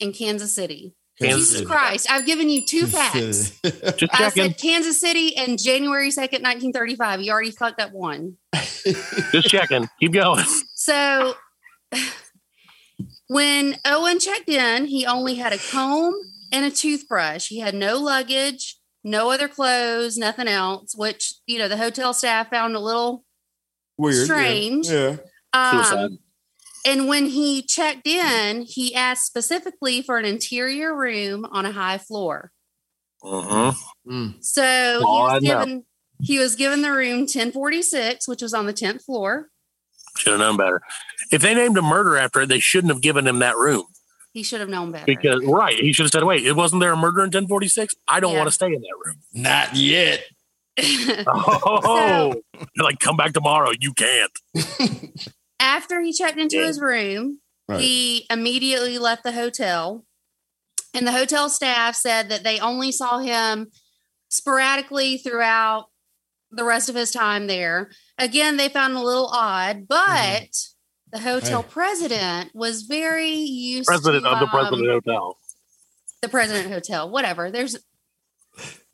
in Kansas City. Kansas Jesus City. Christ, I've given you two facts. Just I checking. said Kansas City and January 2nd, 1935. You already fucked up one. Just checking. Keep going. So when Owen checked in, he only had a comb and a toothbrush. He had no luggage, no other clothes, nothing else, which, you know, the hotel staff found a little Weird. yeah. Strange. Yeah. Suicide. um, and when he checked in, he asked specifically for an interior room on a high floor. Mm-hmm. So he Oh, I was given he was given the room 1046, which was on the 10th floor. Should have known better. If they named a murder after it, they shouldn't have given him that room. He should have known better. Because right, he should have said, "Wait, it wasn't there a murder in 1046? I don't Yeah. want to stay in that room." Not yet. Oh, They're like, come back tomorrow. You can't. After he checked into Yeah. his room, Right. he immediately left the hotel. And the hotel staff said that they only saw him sporadically throughout the rest of his time there. Again, they found it a little odd, but the hotel Hey. president was very used President to of the um, President Hotel. the president hotel, whatever. There's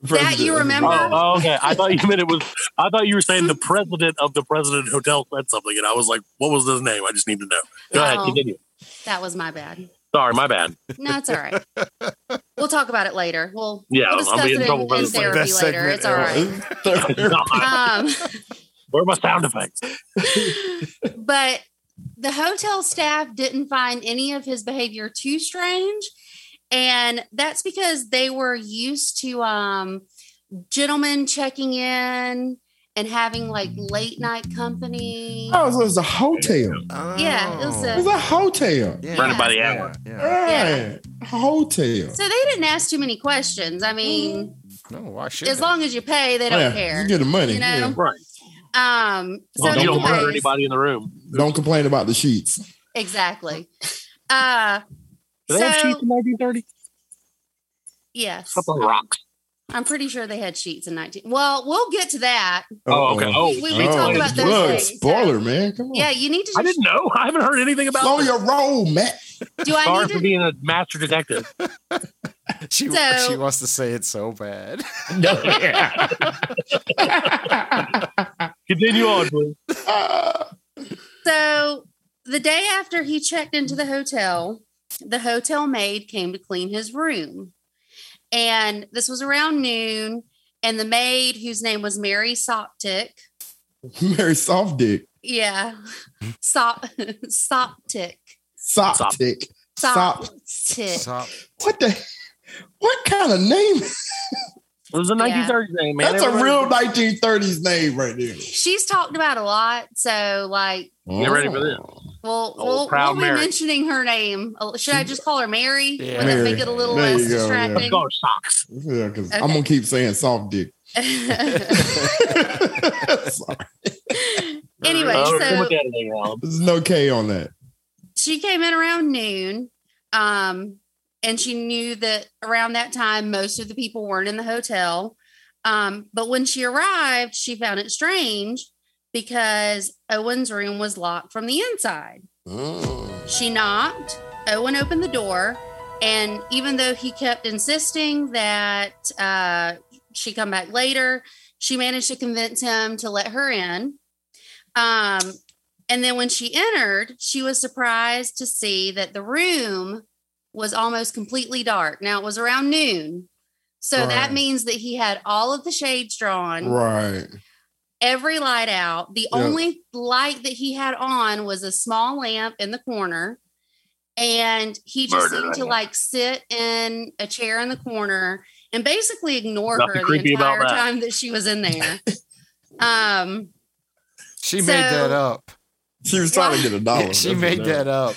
President you remember? Oh, oh, okay. I thought you meant it was. I thought you were saying the president of the President Hotel said something, and I was like, "What was his name?" I just need to know. Go ahead, Oh. continue. that was my bad. Sorry, my bad. No, it's all right. we'll talk about it later. We'll, Yeah, we'll I'll discuss be in it in, in therapy Best later. It's all right. Um, Where are my sound effects? but the hotel staff didn't find any of his behavior too strange and that's because they were used to um gentlemen checking in and having like late night company Oh, so it was a hotel. Yeah, it was It was a hotel. Yeah. Running by the hour. yeah. Right. A hotel. so they didn't ask too many questions i mean No, why should as they? long as you pay they don't Yeah, care You get the money. you know? yeah. Right. um so Well, you don't murder anybody in the room. Don't complain about the sheets. exactly uh Do they have sheets in 1930? yes Couple of rocks. I'm pretty sure they had sheets in 19. Well, we'll get to that. Oh, okay. Oh, we, we talk about those look, things. so- spoiler, man. Come on. yeah, you need to. I didn't know. I haven't heard anything about Slow this. your roll, Matt. Do I Sorry need for to? being a master detective. She So- she wants to say it so bad. No, yeah. Continue on, please. Uh, So the day after he checked into the hotel, the hotel maid came to clean his room. And this was around noon. And the maid, whose name was Mary Soptic, Mary Soft Dick. yeah, Sop, Soptic, Soft Sop. Dick. Sop. Soptic. What the? What kind of name? It was a 1930s name, man. That's a Everybody- real 1930s name right there. She's talked about a lot. So, like, Get ready for this. We'll, Old we'll, we'll be Mary. mentioning her name. Uh, Should I just call her Mary? Yeah. Would that Mary. make it a little There less you go, yeah. distracting? Let's socks. Yeah, because Okay. I'm gonna keep saying soft dick. Sorry. anyway, Oh, so look at it, Alan. There's no K on that. she came in around noon um and she knew that around that time most of the people weren't in the hotel um but when she arrived she found it strange because owen's room was locked from the inside she knocked owen opened the door and even though he kept insisting that uh, she come back later she managed to convince him to let her in um, and then when she entered, she was surprised to see that the room was almost completely dark. Now it was around noon. So that means that he had all of the shades drawn, Right. Every light out. The Yeah. only light that he had on was a small lamp in the corner. And he just Murder seemed to lamp. like sit in a chair in the corner and basically ignore Nothing her the creepy about entire that. time that she was in there. um, She So- made that up. She was trying to get a dollar. she made that up.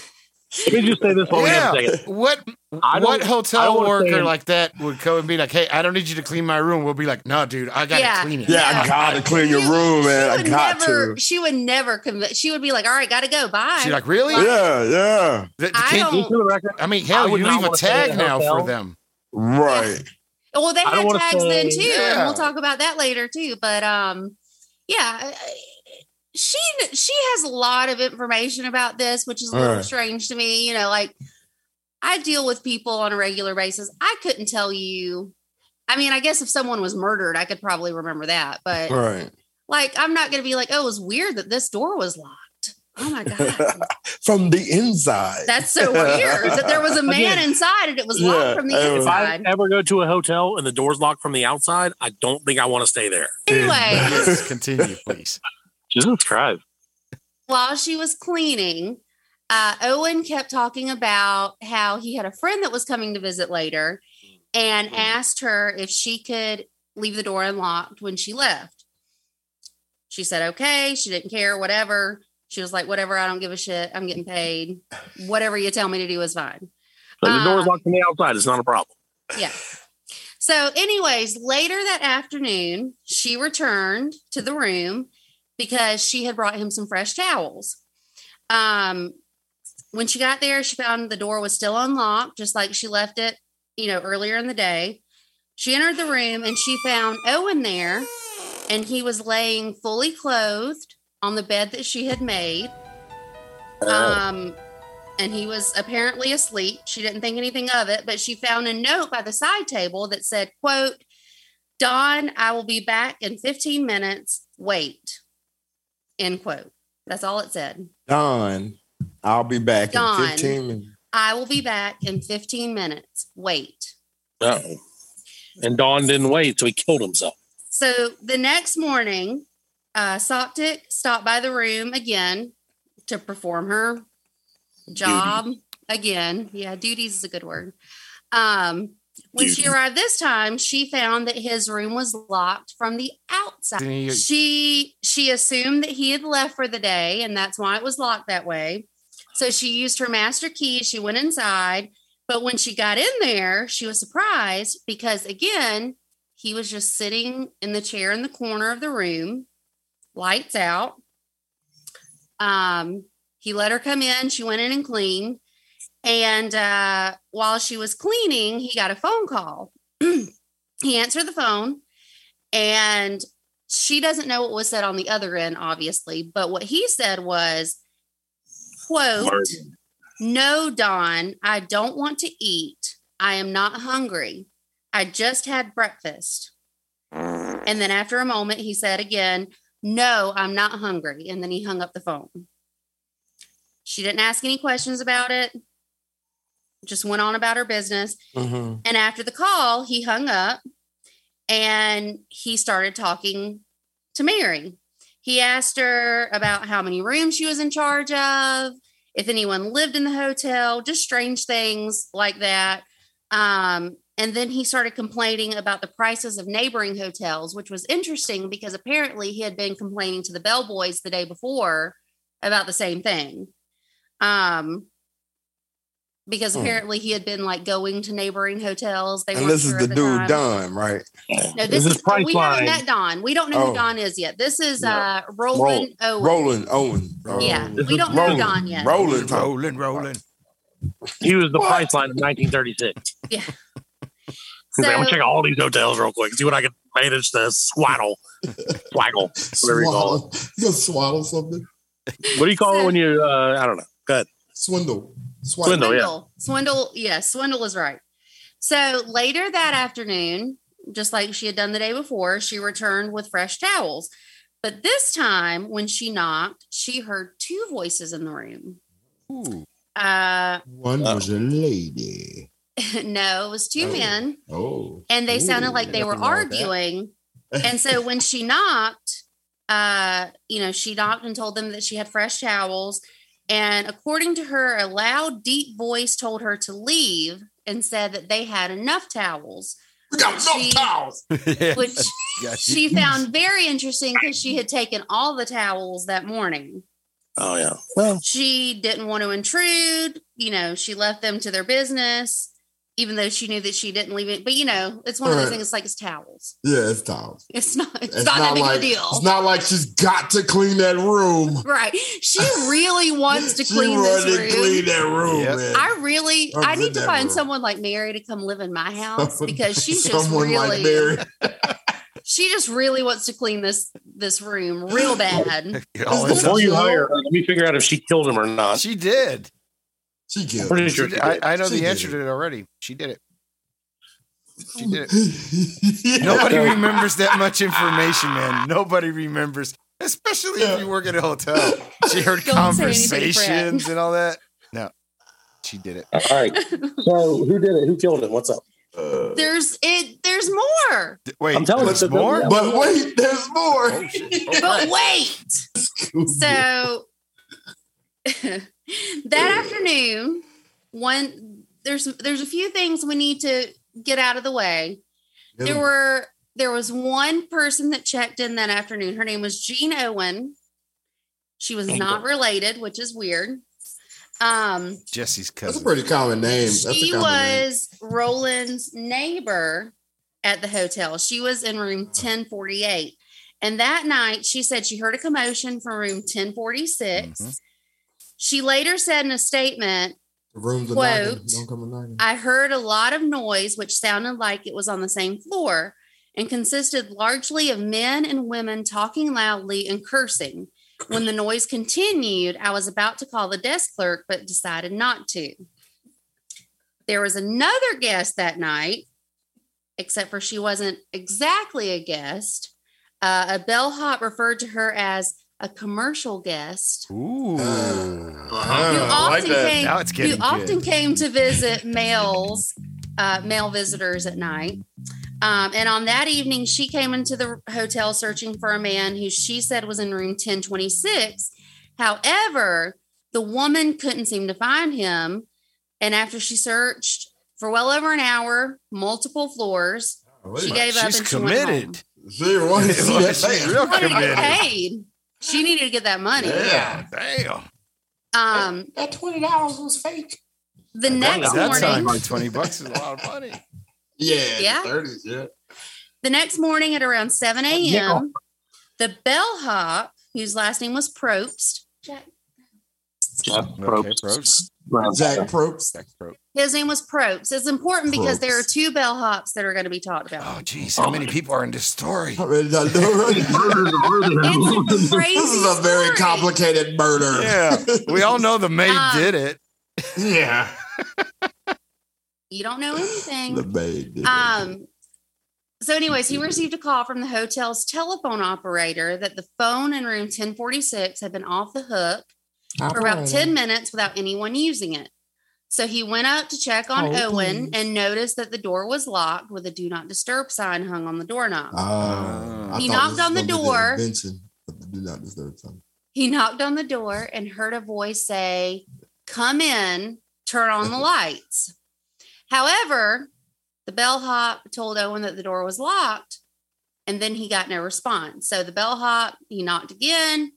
Let me just say this while we have a Yeah. second. What what hotel worker say- like that would come and be like, "Hey, I don't need you to clean my room." We'll be like, "No, dude, I gotta Yeah. clean it." Yeah, Yeah. I gotta clean your room, man. I got never, to. She would never convince. She would be like, "All right, got to go. Bye." She's like, "Really?" Yeah, yeah. Th- I can't- don't- Just for the record, I mean, hell, would you leave a wanna stay at tag now hotel. for them. Right. well, they had wanna tags then say- too, and we'll talk about that later too. But um, yeah, I- I- she she has a lot of information about this, which is a little Right. strange to me. You know, like I deal with people on a regular basis. I couldn't tell you. I mean, I guess if someone was murdered, I could probably remember that, but Right. like, I'm not going to be like, "Oh, it was weird that this door was locked." Oh my god. From the inside. That's so weird that there was a man Again. inside and it was locked Yeah, from the it was- if I ever go to a hotel and the door's locked from the outside, I don't think I want to stay there. Anyway, continue, please. Jesus Christ. while she was cleaning, uh, Owen kept talking about how he had a friend that was coming to visit later and asked her if she could leave the door unlocked when she left. She said, okay. She didn't care, whatever. She was like, whatever, I don't give a shit. I'm getting paid. Whatever you tell me to do is fine. The door's Uh, locked from the outside. It's not a problem. Yeah. So, anyways, later that afternoon, she returned to the room because she had brought him some fresh towels. Um, when she got there, she found the door was still unlocked, just like she left it, you know, earlier in the day. She entered the room and she found Owen there, and he was laying fully clothed on the bed that she had made. Um, and he was apparently asleep. She didn't think anything of it, but she found a note by the side table that said, quote, Don, I will be back in 15 minutes. Wait. End quote. That's all it said. Don, I'll be back Don. in 15 minutes. I will be back in 15 minutes. Wait. Uh-oh. And Don didn't wait, so he killed himself. So the next morning, uh, Soptic stopped by the room again to perform her job again. Yeah, duties is a good word. Um, when she arrived this time, she found that his room was locked from the outside. He- She she assumed that he had left for the day, and that's why it was locked that way. So she used her master key. She went inside, but when she got in there, she was surprised because again, he was just sitting in the chair in the corner of the room, lights out. Um, he let her come in. She went in and cleaned. And uh, while she was cleaning, he got a phone call. he answered the phone and she doesn't know what was said on the other end, obviously. But what he said was, quote, no, Don, I don't want to eat. I am not hungry. I just had breakfast. And then after a moment, he said again, No, I'm not hungry. And then he hung up the phone. She didn't ask any questions about it, just went on about her business. Mhm. And after the call, he hung up and he started talking to Mary. He asked her about how many rooms she was in charge of, if anyone lived in the hotel, just strange things like that. Um, and then he started complaining about the prices of neighboring hotels, which was interesting because apparently he had been complaining to the bellboys the day before about the same thing. Um, because Hmm. apparently he had been like going to neighboring hotels. They And weren't this is the the dude time. Don, right? No, this, is, Priceline. we haven't met Don. We don't know Oh. who Don is yet. This is No. uh Roland Owen. Roland Owen. Yeah, This we don't know Roland. Don yet. Roland. Rolling, rolling. He was the price line in 1936. Yeah. He's like, I'm gonna check all these hotels real quick, see what I can manage to swaddle, swaggle, whatever you call it. Swaddle. You gonna swaddle something? What do you call it when you? Uh, I don't know. Go ahead. Swindle. Swindle, yeah. Swindle. Swindle. Yeah, Swindle is right. So later that afternoon, just like she had done the day before, she returned with fresh towels. But this time, when she knocked, she heard two voices in the room. Ooh. Uh, One was a lady. no, it was two Oh. men. Oh. and they sounded like they were nothing wrong arguing. and so when she knocked, uh, you know, she knocked and told them that she had fresh towels. And according to her, a loud, deep voice told her to leave and said that they had enough towels, We got enough She- towels. which she found very interesting because she had taken all the towels that morning. Oh yeah. Well, She didn't want to intrude. You know, she left them to their business, even though she knew that she didn't leave it. But you know, it's one of those things. It's like it's towels. Yeah, it's towels. It's not. It's, It's not, that big like of a deal. it's not like she's got to clean that room. Right. She really wants to clean this wanted to room. clean that room, Yep. man. I really, Or I need to find room. someone like Mary to come live in my house because she's just Someone really, like Mary. she just really wants to clean this this room real bad. Oh, before you hire her, let me figure out if she killed him or not. she did. She killed. Pretty sure She she did. I. I know She the answer it. to it already. She did it. She did it. Nobody remembers that much information, man. Nobody remembers, especially if you work at a hotel. She heard Don't say anything, Fred. conversations and all that. No, she did it. All right. So who did it? Who killed him? What's up? Uh, There's it. There's more, D- Wait, I'm telling you, there's the- more. the- but wait, there's more. Oh. Oh, but wait. So that afternoon, one there's there's a few things we need to get out of the way. there were there was one person that checked in that afternoon. Her name was Jean Owen. She was not related, which is weird. Um, Jesse's cousin. That's a pretty common name. That's a she common name. was Roland's neighbor at the hotel. She was in room 1048. And that night, she said she heard a commotion from room 1046. Mhm. She later said in a statement, Quote, knocking. Don't come. I heard a lot of noise, which sounded like it was on the same floor and consisted largely of men and women talking loudly and cursing. When the noise continued, I was about to call the desk clerk, but decided not to. There was another guest that night, except for she wasn't exactly a guest. Uh, a bellhop referred to her as a commercial guest Ooh. Uh-huh. I like often that. came Now it's who getting often good. came to visit males, uh, male visitors at night. Um, and on that evening, she came into the hotel searching for a man who she said was in room 1026. However, the woman couldn't seem to find him. And after she searched for well over an hour, multiple floors, she gave up She's and she went home. committed. She wanted see that She's real Wanted to get committed. paid. She needed to get that money. Yeah. Damn. Um, That twenty dollars was fake. the next that morning, time, like 20 bucks is a lot of money. Yeah. Yeah. Thirties. Yeah. The next morning at around 7 a.m., the bellhop, whose last name was Probst, Jack, Okay, Probst. Jack Probst. Jack Probst. His name was Probst. It's important because there are Probst. two bellhops that are going to be talked about. Oh, geez, how many people are in this story? I really don't know, right? It's a crazy This is a very story. complicated murder. Yeah, we all know the maid Um, did it. Yeah. You don't know anything. The maid. did it. Um, so, anyways, he received a call from the hotel's telephone operator that the phone in room 1046 had been off the hook for about 10 minutes without anyone using it. So he went up to check on Oh, Owen please. and noticed that the door was locked with a do not disturb sign hung on the doorknob. Oh, I He knocked on the door. the do not disturb sign. He knocked on the door and heard a voice say, Come in, turn on the lights. However, the bellhop told Owen that the door was locked, and then he got no response. So the bellhop, he knocked again.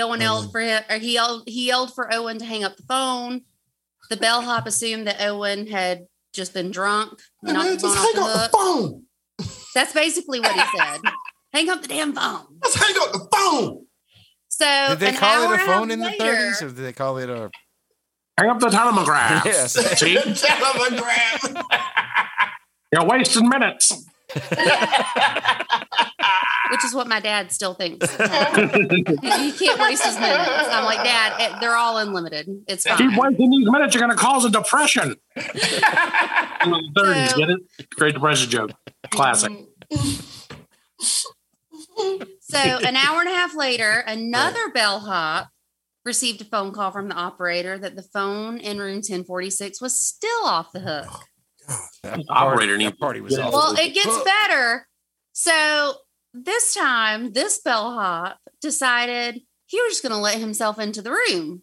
Owen yelled um, for him, or he yelled, he yelled for Owen to hang up the phone. The bellhop assumed that Owen had just been drunk. He knocked Man, the just hang the up hook. the phone. That's basically what he said. hang up the damn phone. Let's hang up the phone. So Did they an call hour it a phone in the 30s, or did they call it a? Hang up the telegraph. Yes. See? Telegram. You're wasting minutes. Which is what my dad still thinks. you can't waste his minutes. I'm like, Dad, it, they're all unlimited. It's fine. Keep wasting these minutes, you're going to cause a depression. In the 30s, So- get it? Great Depression joke. Classic. So an hour and a half later, another bellhop received a phone call from the operator that the phone in room 1046 was still off the hook. Oh, that Operator party, that party was Yeah. off. Well, it gets better. So this time, this bellhop decided he was just going to let himself into the room.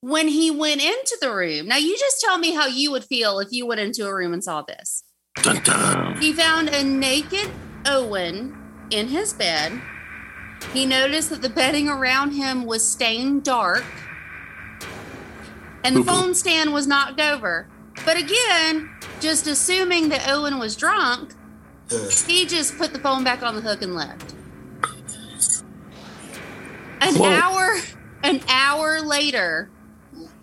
When he went into the room, now you just tell me how you would feel if you went into a room and saw this. Dun, dun. He found a naked Owen in his bed. He noticed that the bedding around him was stained dark, and the phone stand was knocked over. But again, just assuming that Owen was drunk. He just put the phone back on the hook and left. An Whoa. hour, an hour later,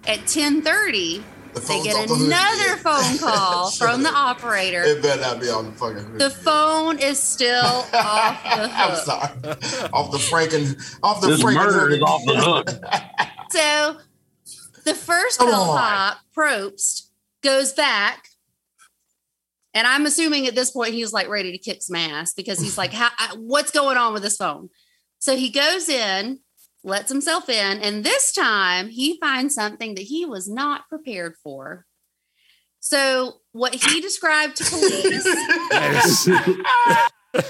at ten thirty, The they get off the another phone call from the operator. It better not be on the fucking hook. The phone is still off the I'm sorry. off the Franken. Off the This Franken. murder is off the hook. So the first Come bellhop, Probst, goes back. And I'm assuming at this point he's like ready to kick some ass because he's like, How, I- what's going on with this phone? So he goes in, lets himself in, and this time he finds something that he was not prepared for. So what he described to police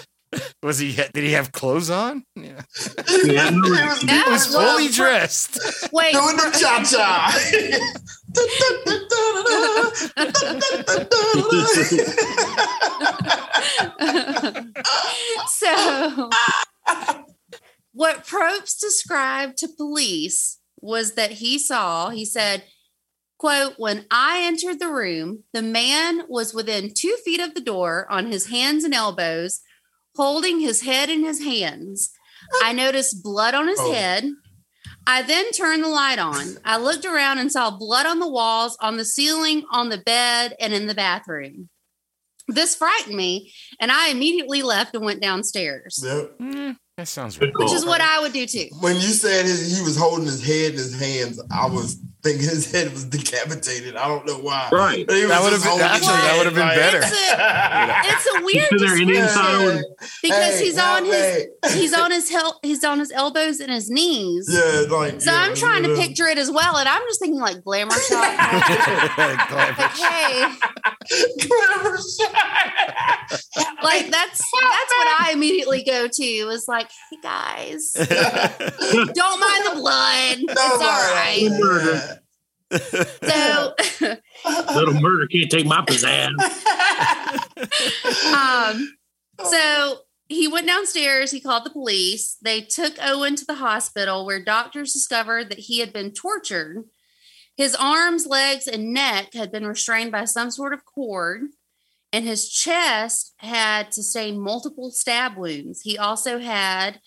was he? Did he have clothes on? Yeah. Yeah, no, He was fully for- dressed. wait, Doing the cha cha. so what Probst described to police was that he saw, he said, quote, when I entered the room, the man was within two feet of the door on his hands and elbows, holding his head in his hands. I noticed blood on his Oh. head. I then turned the light on. I looked around and saw blood on the walls, on the ceiling, on the bed, and in the bathroom. This frightened me, and I immediately left and went downstairs, Yep. Mm, that sounds Good right. call. which is what I would do too. When you said his, he was holding his head in his hands, I was thinking his head was decapitated. I don't know why. Right. But That would've just been- holding actually, that would've been like- better. It's a, it's a weird sit there Indian style description because Hey, he's on his hey. he's on his hel- he's on his elbows and his knees. Yeah, like So yeah, I'm trying to picture it as well, and I'm just thinking like glamour shot. like, hey, Clever shot. like that's that's what I immediately go to is like, hey guys, don't mind the blood. It's all right. right. So Little murder can't take my pizzazz. um, so he went downstairs. He called the police. They took Owen to the hospital where doctors discovered that he had been tortured. His arms, legs, and neck had been restrained by some sort of cord, and his chest had sustained multiple stab wounds. He also had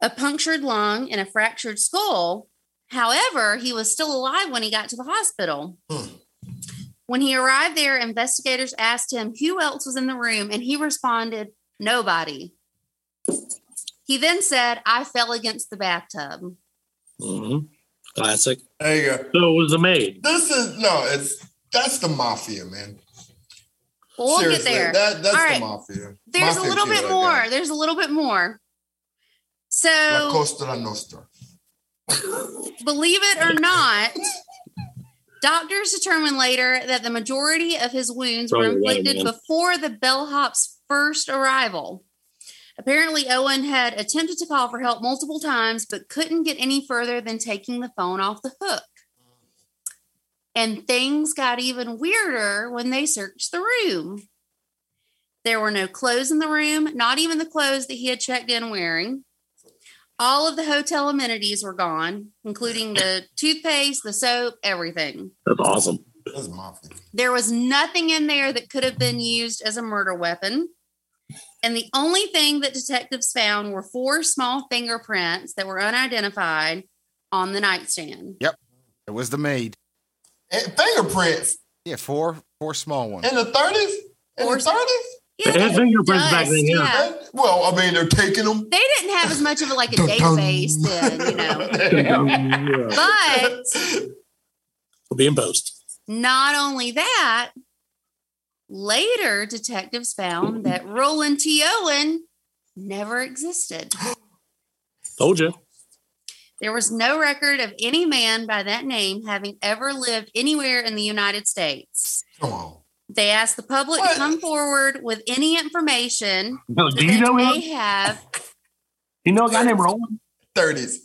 a punctured lung and a fractured skull. However, he was still alive when he got to the hospital. Hmm. When he arrived there, investigators asked him who else was in the room, and he responded, Nobody. He then said, I fell against the bathtub. Mhm. Classic. There you go. So it was the maid. This is no, it's that's the mafia, man. Well, we'll Seriously, get there. That, that's All the mafia. There's Mafia a little bit more. yeah. There's a little bit more. So, La Costa Nostra. Believe it or not, doctors determined later that the majority of his wounds were Probably right, inflicted before the bellhop's first arrival. Apparently, Owen had attempted to call for help multiple times, but couldn't get any further than taking the phone off the hook. And things got even weirder when they searched the room. There were no clothes in the room, not even the clothes that he had checked in wearing. All of the hotel amenities were gone, including the toothpaste, the soap, everything. That's awesome. That's mafia. There was nothing in there that could have been used as a murder weapon. And the only thing that detectives found were four small fingerprints that were unidentified on the nightstand. Yep. It was the maid. And fingerprints Yeah, four four small ones. in the thirties. In Or- the thirties. Yeah, They had fingerprints back dust, then, yeah. yeah. Well, I mean, they're taking them. They didn't have as much of a, like a Dun, dun. database then, you know. But Being post. Not only that, later detectives found that Roland T. Owen never existed. Told you. There was no record of any man by that name having ever lived anywhere in the United States. Come on. They asked the public What? to come forward with any information Do that you know they him? may have. You know a guy named Roland? Thirties.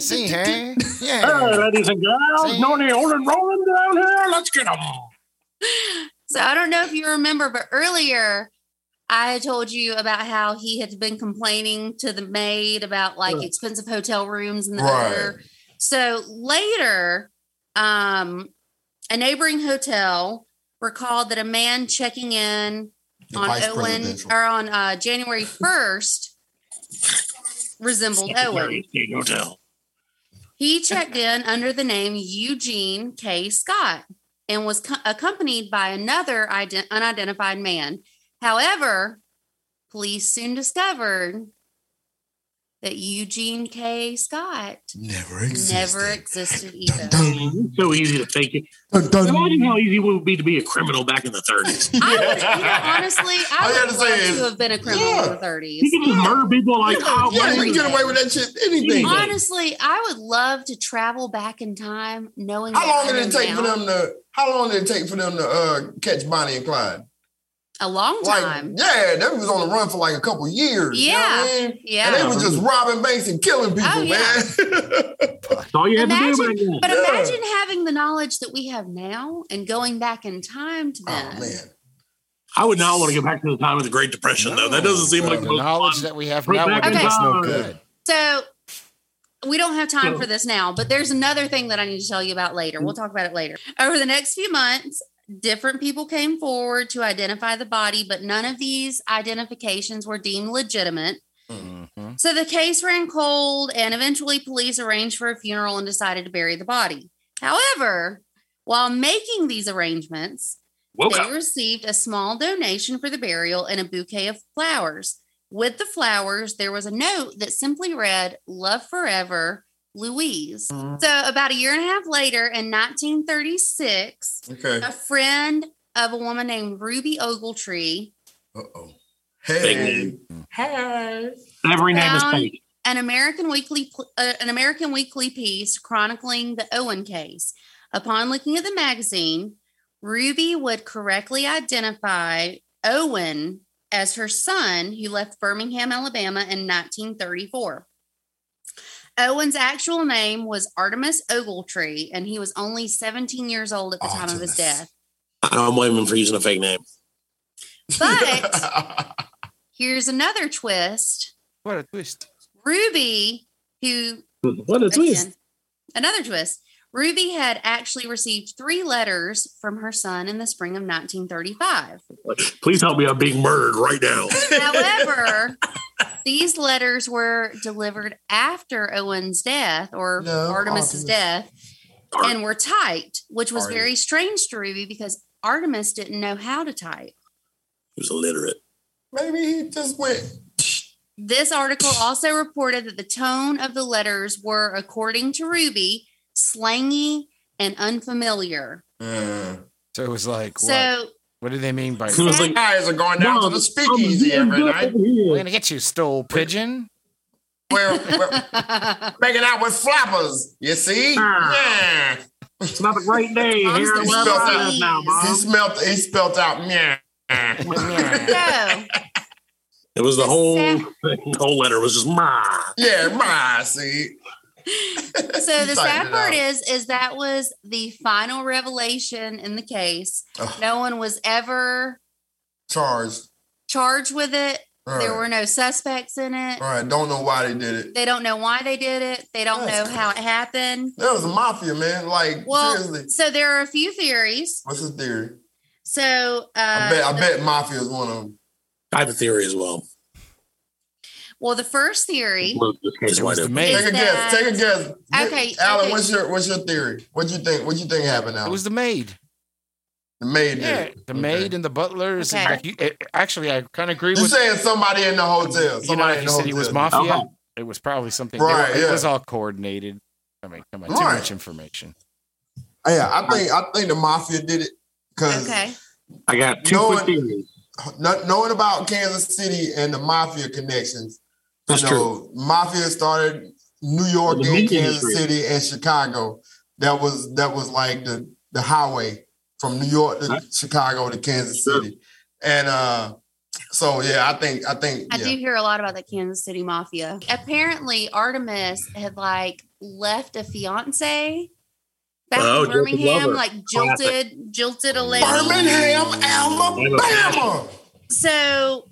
See, hey? Hey, Yeah. ladies and girls, See? know any Roland Roland down here? Let's get him. So I don't know if you remember, but earlier I told you about how he had been complaining to the maid about like Right. expensive hotel rooms and the Right. other. So later, um, a neighboring hotel recalled that a man checking in The on Owen or on uh, January 1st resembled Owen. Hotel. He checked in under the name Eugene K. Scott and was co- accompanied by another ident- unidentified man. However, police soon discovered that Eugene K. Scott Never existed. never existed either. Dun, dun, So easy to fake it. dun, dun. Imagine how easy it would be to be a criminal back in the 30s. I would, you know, honestly, All I would love say to have been a criminal yeah. in the 30s. You can just murder people like, oh, Yeah, man, you get away with that shit. Anything. Honestly, I would love to travel back in time knowing How long did it know take for them to? How long did it take for them to uh, catch Bonnie and Clyde? A long Like, time. yeah, they was on the run for like a couple years. you know Yeah. what I mean? Yeah. And they were just robbing banks and killing oh, people, Oh, yeah. man. That's all you had to do Imagine- back then. But Yeah. imagine having the knowledge that we have now and going back in time to oh then. man. I would not want to go back to the time of the Great Depression, though. That doesn't seem No, like the the most knowledge fun. that we have now would in do no good. So we don't have time So- for this now, but there's another thing that I need to tell you about later. We'll mm. talk about it later. Over the next few months, different people came forward to identify the body, but none of these identifications were deemed legitimate. Mhm. So the case ran cold, and eventually police arranged for a funeral and decided to bury the body. However, while making these arrangements, they Welcome. received a small donation for the burial and a bouquet of flowers. With the flowers, there was a note that simply read, Love forever, Louise. So, about a year and a half later, in 1936, Okay. a friend of a woman named Ruby Ogletree Uh oh. Big Hey. name. Hey. Every name is Found- fake. an American weekly uh, an American weekly piece chronicling the Owen case. Upon looking at the magazine, Ruby would correctly identify Owen as her son who left Birmingham, Alabama in 1934. Owen's actual name was Artemis Ogletree, and he was only 17 years old at the time of his death. I don't blame him for using a fake name. But here's another twist. What a twist. Ruby, who What a twist. Another twist. Ruby had actually received three letters from her son in the spring of 1935. Please help me. I'm being murdered right now. However, these letters were delivered after Owen's death or No, Artemis's Artemis. death and were typed, which was Artemis. very strange to Ruby because Artemis didn't know how to type. He was illiterate. Maybe he just went. This article also reported that the tone of the letters were, according to Ruby, slangy and unfamiliar. Mm. So it was like, what? So What do they mean by? It was like, Guys are going down to the speakeasy every night. We're gonna get you, stole pigeon. We're, we're making out with flappers. You see? Ah. Yeah. It's not a great day Mom's here. the in spelled out. now, He Mom. spelled. He spelled out. Yeah. It was the The whole whole letter was just ma. Yeah, my see. so the sad part is is that was the final revelation in the case. Ugh. No one was ever Charged. charged with it. All There were no suspects in it. All right. Don't know why they did it. They don't know why they did it. They don't That's know how it happened. That was a mafia, man. Like Well, seriously. so there are a few theories. What's the theory? So uh, I bet. I the- bet mafia is one of them. I have a theory as well. Well, the first theory. Blow this case It was the open. maid. Take a guess. Take a guess. Okay, Alan, okay. what's your what's your theory? What do you think? What do you think happened now? It was the maid. the maid Yeah, it. the Okay. maid and the butlers. Okay. like you, it, actually, I kind of agree You with saying somebody in the hotel? you know. Somebody Like in you the said, he was mafia. Uh-huh. It was probably something. they were- Right, It was all coordinated. I mean, come on, too Right. much information. Yeah, I think I think the mafia did it because Okay. I got two No quick one- theories. not knowing about Kansas City and the mafia connections. That's you know, Mafia started New York The and Kansas industry. City and Chicago. That was that was like the the highway from New York to Huh? Chicago to Kansas Sure. City. And uh so yeah, I think I think I yeah. do hear a lot about the Kansas City Mafia. Apparently, Artemis had like left a fiance back Oh, in Birmingham, like jilted, jilted a lady. Birmingham, Alabama. So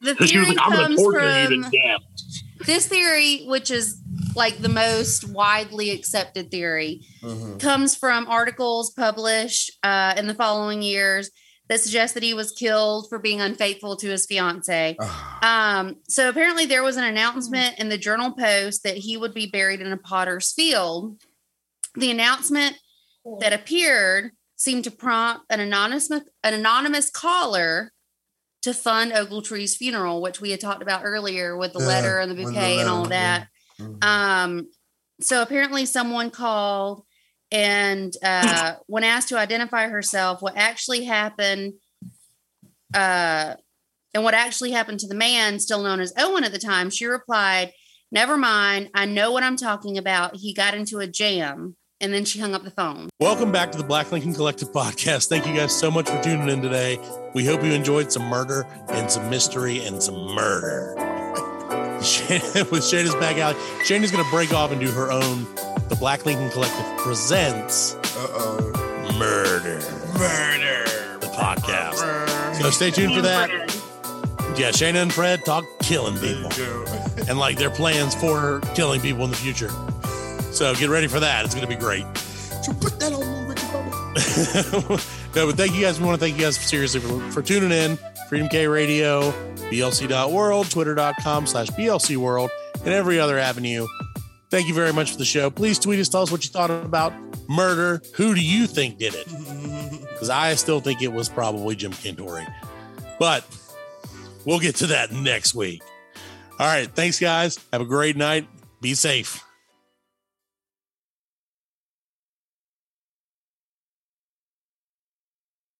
the Because she was theory like, I'm going to comes torture you from to death. this theory, which is like the most widely accepted theory, Mhm. comes from articles published uh, in the following years that suggest that he was killed for being unfaithful to his fiance. Um, so apparently, there was an announcement in the Journal Post that he would be buried in a potter's field. The announcement that appeared seemed to prompt an anonymous an anonymous caller to fund Ogletree's funeral, which we had talked about earlier with the Yeah, letter and the with the bouquet and all that. Mhm. Um, so apparently, someone called and uh, when asked to identify herself, what actually happened, uh, and what actually happened to the man still known as Owen at the time, she replied, "Never mind, I know what I'm talking about. He got into a jam." And then she hung up the phone. Welcome back to the Black Lincoln Collective podcast. Thank you guys so much for tuning in today. We hope you enjoyed some murder and some mystery and some murder. With Shana's back out, Shana's going to break off and do her own. The Black Lincoln Collective presents Uh-oh. Murder, Murder. the podcast. So stay tuned for that. Yeah, Shana and Fred talk killing people and like their plans for killing people in the future. So get ready for that. It's going to be great. You put that on me, Ricky no, but thank you guys. We want to thank you guys seriously for, for tuning in. Freedom K Radio, BLC.world, Twitter.com slash BLC World, and every other avenue. Thank you very much for the show. Please tweet us. Tell us what you thought about murder. Who do you think did it? Because I still think it was probably Jim Cantore. But we'll get to that next week. All right. Thanks, guys. Have a great night. Be safe.